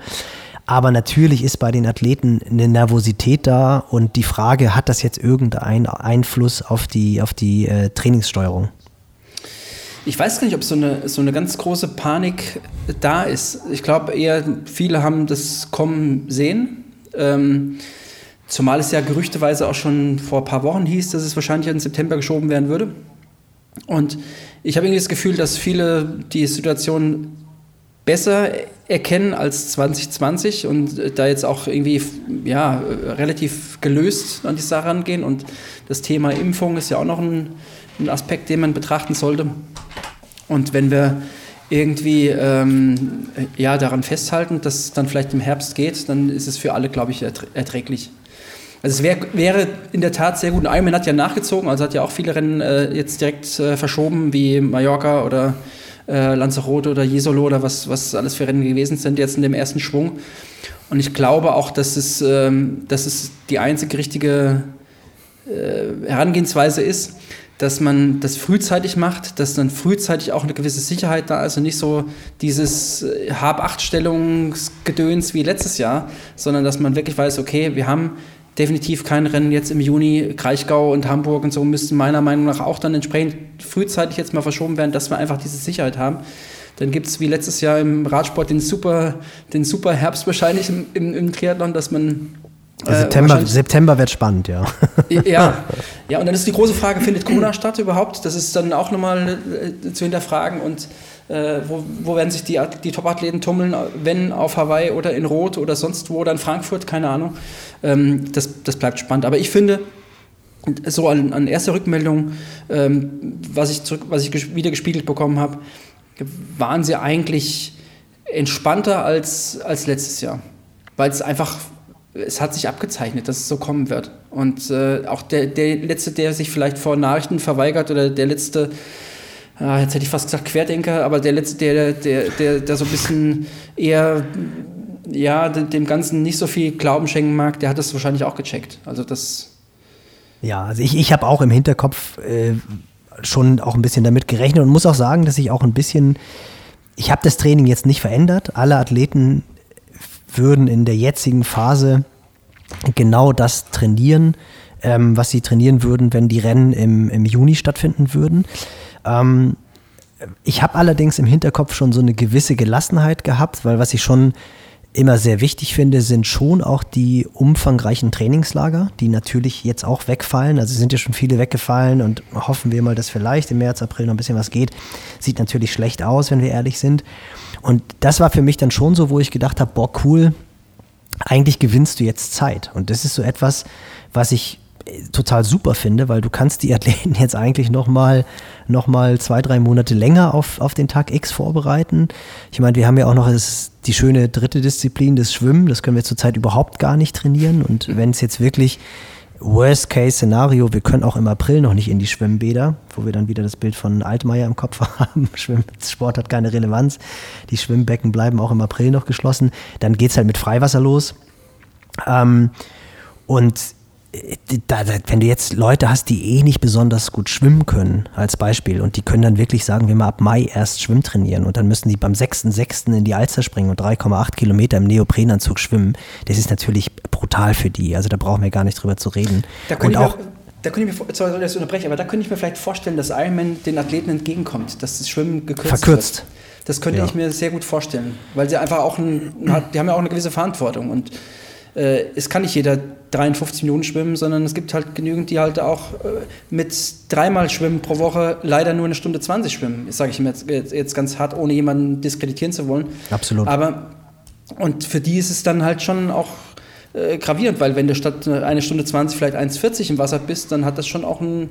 B: Aber natürlich ist bei den Athleten eine Nervosität da und die Frage, hat das jetzt irgendeinen Einfluss auf die, auf die äh, Trainingssteuerung?
C: Ich weiß gar nicht, ob so eine, so eine ganz große Panik da ist. Ich glaube eher, viele haben das kommen sehen. Ähm, zumal es ja gerüchteweise auch schon vor ein paar Wochen hieß, dass es wahrscheinlich in September geschoben werden würde. Und ich habe irgendwie das Gefühl, dass viele die Situation besser erkennen als 2020 und da jetzt auch irgendwie ja, relativ gelöst an die Sache rangehen. Und das Thema Impfung ist ja auch noch ein, ein Aspekt, den man betrachten sollte. Und wenn wir irgendwie ähm, ja, daran festhalten, dass es dann vielleicht im Herbst geht, dann ist es für alle, glaube ich, erträglich. Also es wär, wäre in der Tat sehr gut. Ironman hat ja nachgezogen, also hat ja auch viele Rennen äh, jetzt direkt äh, verschoben, wie Mallorca oder äh, Lanzarote oder Jesolo oder was, was alles für Rennen gewesen sind jetzt in dem ersten Schwung. Und ich glaube auch, dass es, ähm, dass es die einzige richtige äh, Herangehensweise ist dass man das frühzeitig macht, dass dann frühzeitig auch eine gewisse Sicherheit da ist und nicht so dieses äh, Hab-Acht-Stellungsgedöns wie letztes Jahr, sondern dass man wirklich weiß, okay, wir haben definitiv kein Rennen jetzt im Juni, Kraichgau und Hamburg und so müssten meiner Meinung nach auch dann entsprechend frühzeitig jetzt mal verschoben werden, dass wir einfach diese Sicherheit haben. Dann gibt es wie letztes Jahr im Radsport den super, den super Herbst wahrscheinlich im, im, im Triathlon, dass man
B: äh, September, September wird spannend, ja.
C: ja. Ja, und dann ist die große Frage, findet Corona statt überhaupt? Das ist dann auch nochmal äh, zu hinterfragen und äh, wo, wo, werden sich die, die Top-Athleten tummeln, wenn auf Hawaii oder in Rot oder sonst wo oder in Frankfurt, keine Ahnung. Ähm, das, das bleibt spannend. Aber ich finde, so an, an erster Rückmeldung, ähm, was, ich zurück, was ich wieder gespiegelt bekommen habe, waren sie eigentlich entspannter als, als letztes Jahr. Weil es einfach es hat sich abgezeichnet, dass es so kommen wird. Und äh, auch der, der Letzte, der sich vielleicht vor Nachrichten verweigert oder der Letzte, äh, jetzt hätte ich fast gesagt Querdenker, aber der Letzte, der, der, der, der so ein bisschen eher ja, dem Ganzen nicht so viel Glauben schenken mag, der hat das wahrscheinlich auch gecheckt. Also das.
B: Ja, also ich, ich habe auch im Hinterkopf äh, schon auch ein bisschen damit gerechnet und muss auch sagen, dass ich auch ein bisschen, ich habe das Training jetzt nicht verändert. Alle Athleten würden in der jetzigen Phase genau das trainieren, ähm, was sie trainieren würden, wenn die Rennen im, im Juni stattfinden würden. Ähm, ich habe allerdings im Hinterkopf schon so eine gewisse Gelassenheit gehabt, weil was ich schon immer sehr wichtig finde, sind schon auch die umfangreichen Trainingslager, die natürlich jetzt auch wegfallen. Also sind ja schon viele weggefallen und hoffen wir mal, dass vielleicht im März, April noch ein bisschen was geht. Sieht natürlich schlecht aus, wenn wir ehrlich sind. Und das war für mich dann schon so, wo ich gedacht habe, boah, cool, eigentlich gewinnst du jetzt Zeit. Und das ist so etwas, was ich total super finde, weil du kannst die Athleten jetzt eigentlich noch mal, noch mal zwei, drei Monate länger auf, auf den Tag X vorbereiten. Ich meine, wir haben ja auch noch die schöne dritte Disziplin, das Schwimmen. Das können wir zurzeit überhaupt gar nicht trainieren. Und wenn es jetzt wirklich Worst-Case-Szenario, wir können auch im April noch nicht in die Schwimmbäder, wo wir dann wieder das Bild von Altmaier im Kopf haben. Sport hat keine Relevanz. Die Schwimmbecken bleiben auch im April noch geschlossen. Dann geht es halt mit Freiwasser los. Ähm, und da, da, wenn du jetzt Leute hast, die eh nicht besonders gut schwimmen können, als Beispiel, und die können dann wirklich sagen, wir mal ab Mai erst Schwimm trainieren und dann müssen die beim 6.6. in die Alster springen und 3,8 Kilometer im Neoprenanzug schwimmen, das ist natürlich brutal für die. Also da brauchen wir gar nicht drüber zu reden.
C: Da könnte ich, da könnte ich mir, sorry, dass ich unterbreche, aber da könnte ich mir vielleicht vorstellen, dass Ironman den Athleten entgegenkommt, dass das Schwimmen gekürzt
B: Verkürzt.
C: wird. Das könnte ja. ich mir sehr gut vorstellen, weil sie einfach auch, ein, die haben ja auch eine gewisse Verantwortung und äh, es kann nicht jeder 53 Minuten schwimmen, sondern es gibt halt genügend, die halt auch äh, mit dreimal Schwimmen pro Woche leider nur eine Stunde 20 schwimmen. Das sage ich mir jetzt, jetzt, ganz hart, ohne jemanden diskreditieren zu wollen.
B: Absolut.
C: Aber und für die ist es dann halt schon auch äh, gravierend, weil wenn du statt eine Stunde 20 vielleicht 1,40 im Wasser bist, dann hat das schon auch einen,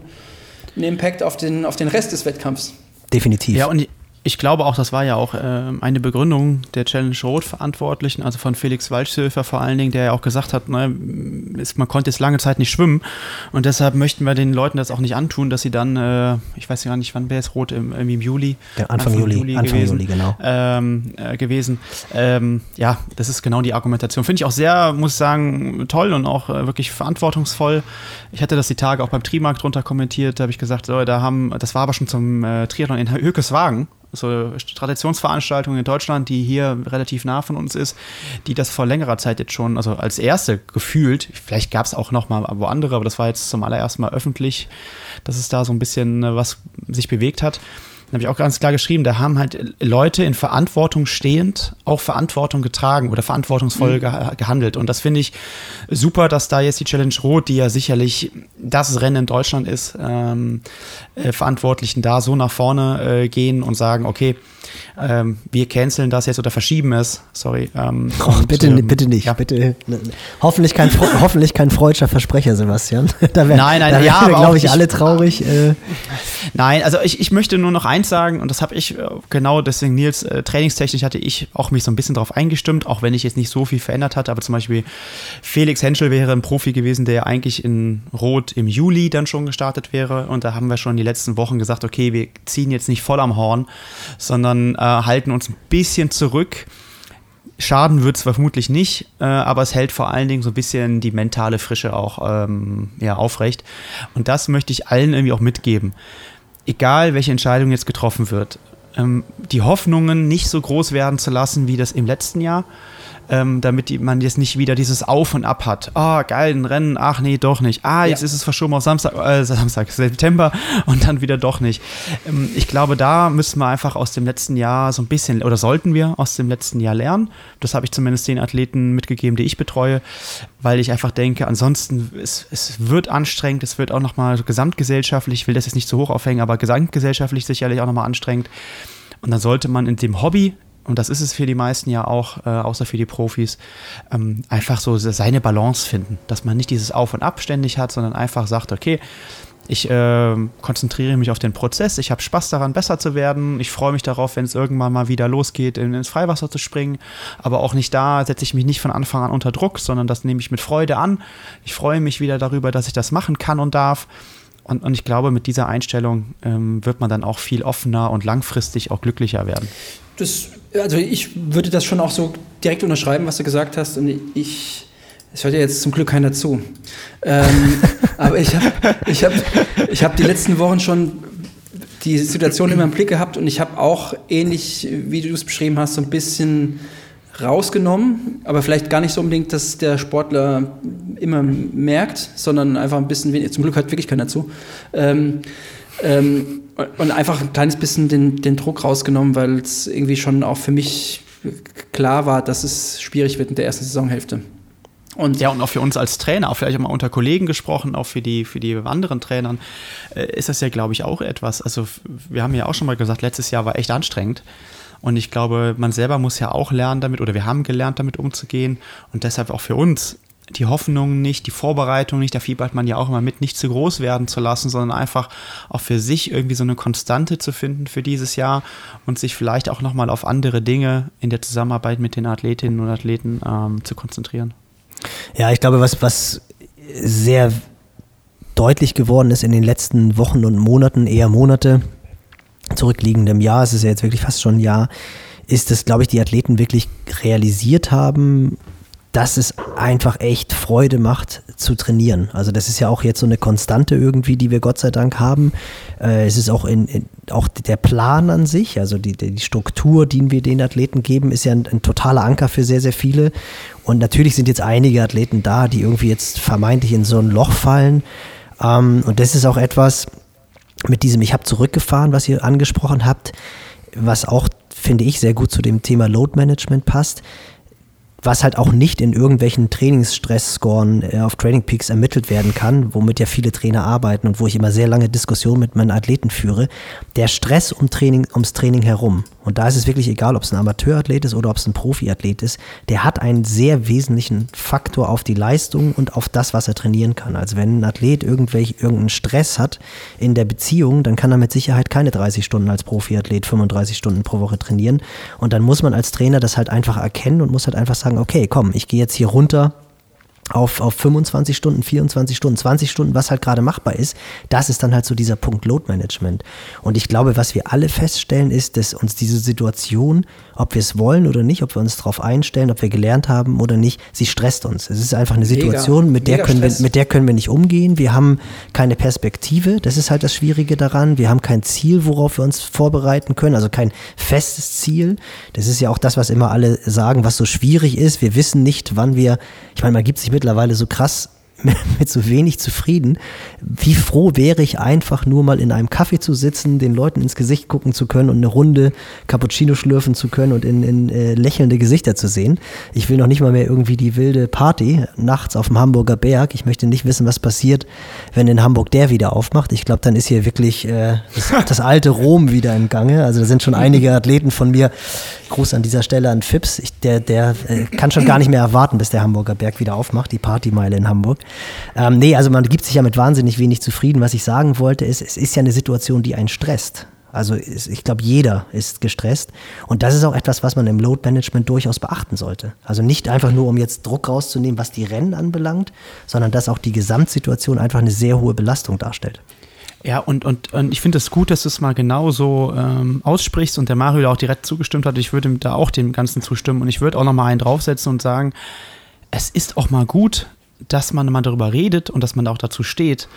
C: einen Impact auf den, auf den Rest des Wettkampfs.
B: Definitiv.
A: Ja, und ich glaube auch, das war ja auch äh, eine Begründung der Challenge Road Verantwortlichen, also von Felix Waldschöfer vor allen Dingen, der ja auch gesagt hat, ne, ist, man konnte jetzt lange Zeit nicht schwimmen und deshalb möchten wir den Leuten das auch nicht antun, dass sie dann, äh, ich weiß gar nicht, wann wäre es Rot, im, irgendwie im Juli?
B: Ja, Anfang, Anfang, Juli, Juli Anfang gewesen, Juli, genau.
A: Ähm, äh, gewesen. Ähm, ja, das ist genau die Argumentation. Finde ich auch sehr, muss ich sagen, toll und auch äh, wirklich verantwortungsvoll. Ich hatte das die Tage auch beim Trimarkt drunter kommentiert, da habe ich gesagt, so, da haben, das war aber schon zum äh, Triathlon in Hökeswagen so Traditionsveranstaltung in Deutschland, die hier relativ nah von uns ist, die das vor längerer Zeit jetzt schon, also als erste gefühlt, vielleicht gab es auch noch mal wo andere, aber das war jetzt zum allerersten Mal öffentlich, dass es da so ein bisschen äh, was sich bewegt hat habe ich auch ganz klar geschrieben, da haben halt Leute in Verantwortung stehend auch Verantwortung getragen oder verantwortungsvoll mhm. gehandelt. Und das finde ich super, dass da jetzt die Challenge Rot, die ja sicherlich das Rennen in Deutschland ist, ähm, äh, Verantwortlichen da so nach vorne äh, gehen und sagen, okay, ähm, wir canceln das jetzt oder verschieben es. Sorry. Ähm,
B: oh, und, bitte, ähm, bitte nicht. Ja. Bitte. Hoffentlich kein, hoffentlich kein freudscher Versprecher, Sebastian.
A: da wär, nein, nein, da
B: ja, glaube ich, alle traurig. Äh.
A: Nein, also ich, ich möchte nur noch eins sagen, und das habe ich äh, genau deswegen, Nils, äh, trainingstechnisch hatte ich auch mich so ein bisschen darauf eingestimmt, auch wenn ich jetzt nicht so viel verändert hatte, aber zum Beispiel Felix Henschel wäre ein Profi gewesen, der eigentlich in Rot im Juli dann schon gestartet wäre. Und da haben wir schon die letzten Wochen gesagt, okay, wir ziehen jetzt nicht voll am Horn, sondern äh, halten uns ein bisschen zurück. Schaden wird es vermutlich nicht, äh, aber es hält vor allen Dingen so ein bisschen die mentale Frische auch ähm, ja, aufrecht. Und das möchte ich allen irgendwie auch mitgeben. Egal, welche Entscheidung jetzt getroffen wird, ähm, die Hoffnungen nicht so groß werden zu lassen wie das im letzten Jahr ähm, damit die, man jetzt nicht wieder dieses Auf und Ab hat. Ah, oh, geil, ein Rennen, ach nee, doch nicht. Ah, jetzt ja. ist es verschoben auf Samstag, äh, Samstag, September und dann wieder doch nicht. Ähm, ich glaube, da müssen wir einfach aus dem letzten Jahr so ein bisschen, oder sollten wir aus dem letzten Jahr lernen. Das habe ich zumindest den Athleten mitgegeben, die ich betreue, weil ich einfach denke, ansonsten, es, es wird anstrengend, es wird auch nochmal gesamtgesellschaftlich, ich will das jetzt nicht zu hoch aufhängen, aber gesamtgesellschaftlich sicherlich auch nochmal anstrengend. Und dann sollte man in dem Hobby, und das ist es für die meisten ja auch, äh, außer für die Profis, ähm, einfach so seine Balance finden. Dass man nicht dieses Auf und Ab ständig hat, sondern einfach sagt, okay, ich äh, konzentriere mich auf den Prozess, ich habe Spaß daran, besser zu werden. Ich freue mich darauf, wenn es irgendwann mal wieder losgeht, in, ins Freiwasser zu springen. Aber auch nicht da setze ich mich nicht von Anfang an unter Druck, sondern das nehme ich mit Freude an. Ich freue mich wieder darüber, dass ich das machen kann und darf. Und, und ich glaube, mit dieser Einstellung ähm, wird man dann auch viel offener und langfristig auch glücklicher werden.
C: Das also ich würde das schon auch so direkt unterschreiben, was du gesagt hast. Und ich, es hört ja jetzt zum Glück keiner zu. Ähm, aber ich habe ich hab, ich hab die letzten Wochen schon die Situation immer im Blick gehabt und ich habe auch ähnlich, wie du es beschrieben hast, so ein bisschen rausgenommen, aber vielleicht gar nicht so unbedingt, dass der Sportler immer merkt, sondern einfach ein bisschen weniger. Zum Glück hört wirklich keiner zu. Ähm, ähm, und einfach ein kleines bisschen den, den Druck rausgenommen, weil es irgendwie schon auch für mich klar war, dass es schwierig wird in der ersten Saisonhälfte.
A: Und ja, und auch für uns als Trainer, auch vielleicht auch mal unter Kollegen gesprochen, auch für die, für die anderen Trainern, äh, ist das ja, glaube ich, auch etwas. Also, wir haben ja auch schon mal gesagt, letztes Jahr war echt anstrengend. Und ich glaube, man selber muss ja auch lernen damit, oder wir haben gelernt, damit umzugehen. Und deshalb auch für uns die Hoffnung nicht, die Vorbereitung nicht, da fiebert man ja auch immer mit, nicht zu groß werden zu lassen, sondern einfach auch für sich irgendwie so eine Konstante zu finden für dieses Jahr und sich vielleicht auch nochmal auf andere Dinge in der Zusammenarbeit mit den Athletinnen und Athleten ähm, zu konzentrieren.
B: Ja, ich glaube, was, was sehr deutlich geworden ist in den letzten Wochen und Monaten, eher Monate, zurückliegendem Jahr, es ist ja jetzt wirklich fast schon ein Jahr, ist, dass, glaube ich, die Athleten wirklich realisiert haben, dass es einfach echt Freude macht zu trainieren. Also das ist ja auch jetzt so eine Konstante irgendwie, die wir Gott sei Dank haben. Äh, es ist auch, in, in, auch der Plan an sich, also die, die Struktur, die wir den Athleten geben, ist ja ein, ein, totaler Anker für sehr, sehr viele. Und natürlich sind jetzt einige Athleten da, die irgendwie jetzt vermeintlich in so ein Loch fallen. Ähm, und das ist auch etwas mit diesem Ich habe zurückgefahren, was ihr angesprochen habt, was auch, finde ich, sehr gut zu dem Thema Load Management passt was halt auch nicht in irgendwelchen Trainingsstress-Scoren äh, auf Training Peaks ermittelt werden kann, womit ja viele Trainer arbeiten und wo ich immer sehr lange Diskussionen mit meinen Athleten führe, der Stress um Training, ums Training herum. Und da ist es wirklich egal, ob es ein Amateurathlet ist oder ob es ein Profiathlet ist, der hat einen sehr wesentlichen Faktor auf die Leistung und auf das, was er trainieren kann. Also wenn ein Athlet irgendwelch, irgendeinen Stress hat in der Beziehung, dann kann er mit Sicherheit keine 30 Stunden als Profiathlet 35 Stunden pro Woche trainieren. Und dann muss man als Trainer das halt einfach erkennen und muss halt einfach sagen, okay, komm, ich gehe jetzt hier runter auf, auf 25 Stunden, 24 Stunden, 20 Stunden, was halt gerade machbar ist, das ist dann halt so dieser Punkt Load Management. Und ich glaube, was wir alle feststellen, ist, dass uns diese Situation, ob wir es wollen oder nicht, ob wir uns darauf einstellen, ob wir gelernt haben oder nicht, sie stresst uns. Es ist einfach eine Situation, mit der, können wir, mit der können wir nicht umgehen. Wir haben keine Perspektive, das ist halt das Schwierige daran. Wir haben kein Ziel, worauf wir uns vorbereiten können, also kein festes Ziel. Das ist ja auch das, was immer alle sagen, was so schwierig ist. Wir wissen nicht, wann wir, ich meine, man gibt sich mittlerweile so krass mit so wenig zufrieden. Wie froh wäre ich einfach nur mal in einem Kaffee zu sitzen, den Leuten ins Gesicht gucken zu können und eine Runde Cappuccino schlürfen zu können und in, in äh, lächelnde Gesichter zu sehen. Ich will noch nicht mal mehr irgendwie die wilde Party nachts auf dem Hamburger Berg. Ich möchte nicht wissen, was passiert, wenn in Hamburg der wieder aufmacht. Ich glaube, dann ist hier wirklich äh, das, das alte Rom wieder im Gange. Also da sind schon einige Athleten von mir. Gruß an dieser Stelle an Fips. Ich, der der äh, kann schon gar nicht mehr erwarten, bis der Hamburger Berg wieder aufmacht, die Partymeile in Hamburg. Ähm, nee, also man gibt sich ja mit wahnsinnig wenig zufrieden. Was ich sagen wollte, ist, es ist ja eine Situation, die einen stresst. Also ich glaube, jeder ist gestresst. Und das ist auch etwas, was man im Load Management durchaus beachten sollte. Also nicht einfach nur, um jetzt Druck rauszunehmen, was die Rennen anbelangt, sondern dass auch die Gesamtsituation einfach eine sehr hohe Belastung darstellt.
A: Ja, und, und, und ich finde es gut, dass du es mal genau so ähm, aussprichst und der Mario da auch direkt zugestimmt hat. Ich würde da auch dem Ganzen zustimmen und ich würde auch noch mal einen draufsetzen und sagen, es ist auch mal gut, dass man mal darüber redet und dass man auch dazu steht.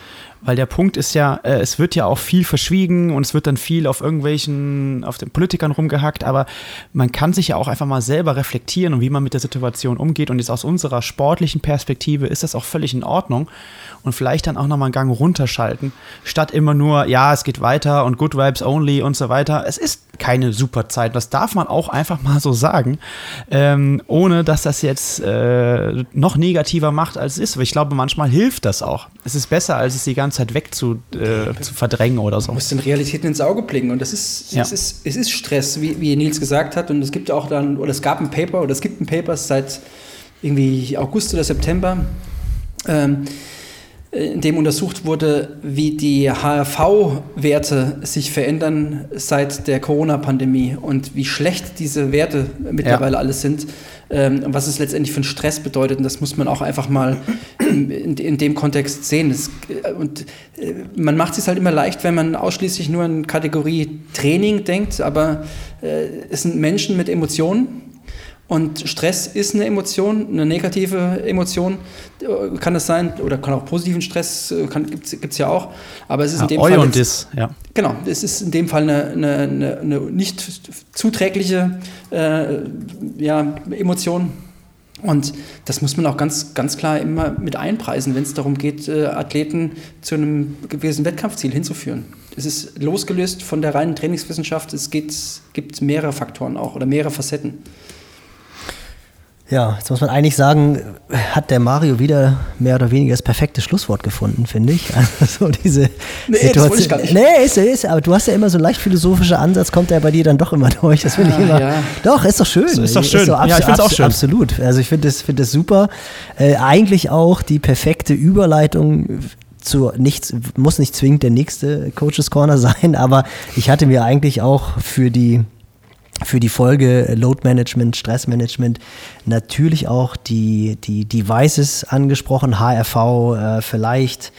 A: Weil der Punkt ist ja, äh, es wird ja auch viel verschwiegen und es wird dann viel auf irgendwelchen, auf den Politikern rumgehackt, aber man kann sich ja auch einfach mal selber reflektieren und wie man mit der Situation umgeht. Und jetzt aus unserer sportlichen Perspektive ist das auch völlig in Ordnung. Und vielleicht dann auch nochmal einen Gang runterschalten, statt immer nur, ja, es geht weiter und Good Vibes only und so weiter. Es ist keine super Zeit. Das darf man auch einfach mal so sagen, ähm, ohne dass das jetzt äh, noch negativer macht, als es ist. Aber ich glaube, manchmal hilft das auch. Es ist besser, als es die ganze ganze Zeit weg zu, äh, zu verdrängen oder so.
C: Du musst den Realitäten ins Auge blicken und das ist, ja. es, ist es ist Stress, wie, wie Nils gesagt hat und es gibt auch dann, oder es gab ein Paper oder es gibt ein Paper seit irgendwie August oder September, ähm, in dem untersucht wurde, wie die HRV-Werte sich verändern seit der Corona-Pandemie und wie schlecht diese Werte mittlerweile ja. alles sind ähm, was es letztendlich für einen Stress bedeutet. Und das muss man auch einfach mal in, in, dem Kontext sehen. Das, äh, und äh, man macht es halt immer leicht, wenn man ausschließlich nur in Kategorie Training denkt, aber äh, es sind Menschen mit Emotionen und Stress ist eine Emotion, eine negative Emotion, kann es sein, oder kann auch positiven Stress, gibt es ja auch. Aber es ist ja, in dem
A: Fall. Und dis, ja.
C: Genau, es ist in dem Fall eine, eine, eine nicht zuträgliche äh, ja, Emotion. Und das muss man auch ganz, ganz klar immer mit einpreisen, wenn es darum geht, äh, Athleten zu einem gewissen Wettkampfziel hinzuführen. Es ist losgelöst von der reinen Trainingswissenschaft, es geht, gibt mehrere Faktoren auch oder mehrere Facetten.
B: Ja, jetzt muss man eigentlich sagen, hat der Mario wieder mehr oder weniger das perfekte Schlusswort gefunden, finde ich. Also so diese
C: nee, Situation. Das ich gar nicht.
B: Nee, ist, ist, aber du hast ja immer so einen leicht philosophischen Ansatz, kommt der bei dir dann doch immer durch. Das finde ich ah, immer. Ja. Doch, ist doch schön. Ist,
A: ist doch schön. Ist so
B: ja, ich finde es auch schön. Absolut. Also ich finde das, find das super. Äh, eigentlich auch die perfekte Überleitung zu nichts, muss nicht zwingend der nächste Coaches Corner sein, aber ich hatte mir eigentlich auch für die für die Folge Load Management, Stressmanagement natürlich auch die, die Devices angesprochen, HRV, äh, vielleicht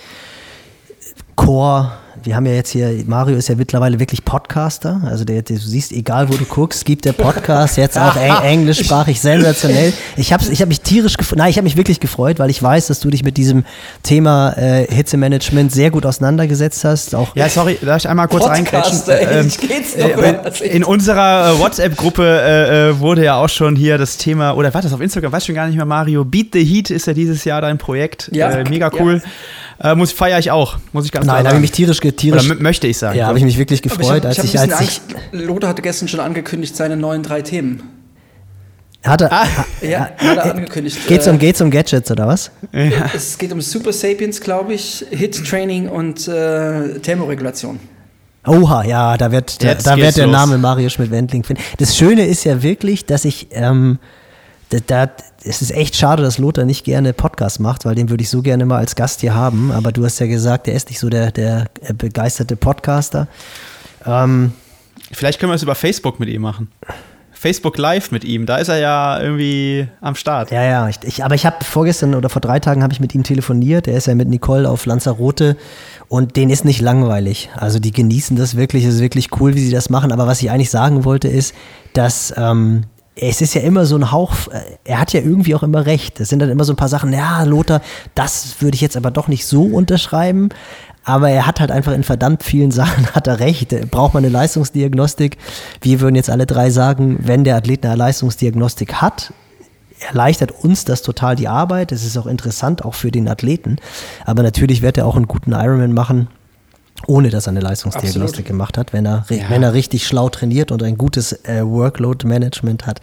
B: Core, wir haben ja jetzt hier, Mario ist ja mittlerweile wirklich Podcaster. Also der, der, du siehst, egal wo du guckst, gibt der Podcast jetzt auch eng, englischsprachig sensationell. Ich habe ich hab mich tierisch gefreut, nein, ich habe mich wirklich gefreut, weil ich weiß, dass du dich mit diesem Thema äh, Hitzemanagement sehr gut auseinandergesetzt hast. Auch
A: ja, sorry, darf ich einmal kurz reinkretschen? Ähm, äh, in unserer äh, WhatsApp-Gruppe äh, äh, wurde ja auch schon hier das Thema, oder war das auf Instagram, weiß schon gar nicht mehr, Mario, Beat the Heat ist ja dieses Jahr dein Projekt. Ja, äh, mega cool. Ja. Äh, muss feiere ich auch, muss ich ganz
B: Nein, da habe ich mich tierisch, tierisch
A: Oder möchte ich sagen.
B: Ja, habe ich mich wirklich gefreut,
C: ich hab,
B: als ich, als
C: ich Lothar hatte gestern schon angekündigt seine neuen drei Themen.
B: Hat er, ah, ja, hat er angekündigt. Geht's um, äh, geht's um Gadgets oder was?
C: Ja. Es geht um Super Sapiens, glaube ich, Hit Training und äh, Thermoregulation.
B: Oha, ja, da wird, der, da wird der. Name Mario Schmidt-Wendling finden. Das Schöne ist ja wirklich, dass ich ähm, da, es ist echt schade, dass Lothar nicht gerne Podcast macht, weil den würde ich so gerne mal als Gast hier haben. Aber du hast ja gesagt, er ist nicht so der, der begeisterte Podcaster. Ähm,
A: Vielleicht können wir es über Facebook mit ihm machen. Facebook Live mit ihm, da ist er ja irgendwie am Start.
B: Ja, ja, ich, ich, aber ich habe vorgestern oder vor drei Tagen habe ich mit ihm telefoniert. Er ist ja mit Nicole auf Lanzarote und denen ist nicht langweilig. Also die genießen das wirklich, es ist wirklich cool, wie sie das machen. Aber was ich eigentlich sagen wollte ist, dass ähm, es ist ja immer so ein Hauch, äh, er hat ja irgendwie auch immer recht. Es sind dann immer so ein paar Sachen, ja, Lothar, das würde ich jetzt aber doch nicht so unterschreiben. Aber er hat halt einfach in verdammt vielen Sachen hat er recht. Braucht man eine Leistungsdiagnostik? Wir würden jetzt alle drei sagen, wenn der Athlet eine Leistungsdiagnostik hat, erleichtert uns das total die Arbeit. Es ist auch interessant, auch für den Athleten. Aber natürlich wird er auch einen guten Ironman machen ohne dass er eine Leistungsdiagnostik Absolut. gemacht hat, wenn er, ja. wenn er richtig schlau trainiert und ein gutes äh, Workload-Management hat.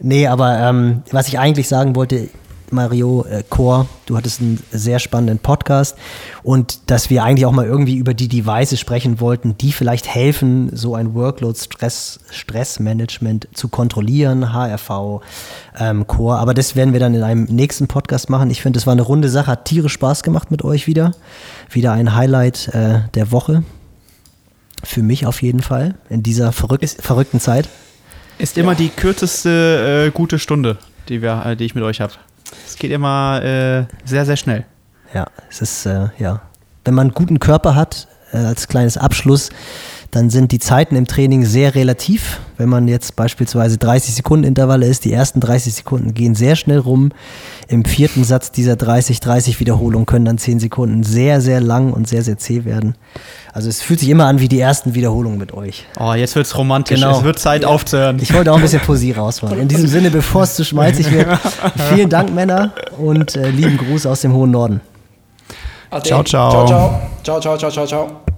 B: Nee, aber ähm, was ich eigentlich sagen wollte, Mario äh, Chor, du hattest einen sehr spannenden Podcast und dass wir eigentlich auch mal irgendwie über die Devices sprechen wollten, die vielleicht helfen, so ein Workload-Stress, Stressmanagement zu kontrollieren, HRV, ähm, Core. Aber das werden wir dann in einem nächsten Podcast machen. Ich finde, es war eine runde Sache, hat tierisch Spaß gemacht mit euch wieder. Wieder ein Highlight äh, der Woche. Für mich auf jeden Fall in dieser verrück verrückten Zeit.
A: Ist immer die kürzeste äh, gute Stunde, die, wir, äh, die ich mit euch habe. Es geht immer äh, sehr, sehr schnell.
B: Ja, es ist, äh, ja. Wenn man einen guten Körper hat, äh, als kleines Abschluss, dann sind die Zeiten im Training sehr relativ. Wenn man jetzt beispielsweise 30 Sekunden Intervalle ist, die ersten 30 Sekunden gehen sehr schnell rum. Im vierten Satz dieser 30, 30 Wiederholungen können dann 10 Sekunden sehr, sehr lang und sehr, sehr zäh werden. Also es fühlt sich immer an wie die ersten Wiederholungen mit euch.
A: Oh, jetzt wird es romantisch. Genau. Es wird Zeit ja. aufzuhören.
B: Ich wollte auch ein bisschen Poesie rausmachen. In diesem Sinne, bevor es zu schmalzig wird, vielen Dank, Männer, und äh, lieben Gruß aus dem hohen Norden.
A: Ciao, ciao. Ciao,
C: ciao. Ciao, ciao, ciao, ciao, ciao.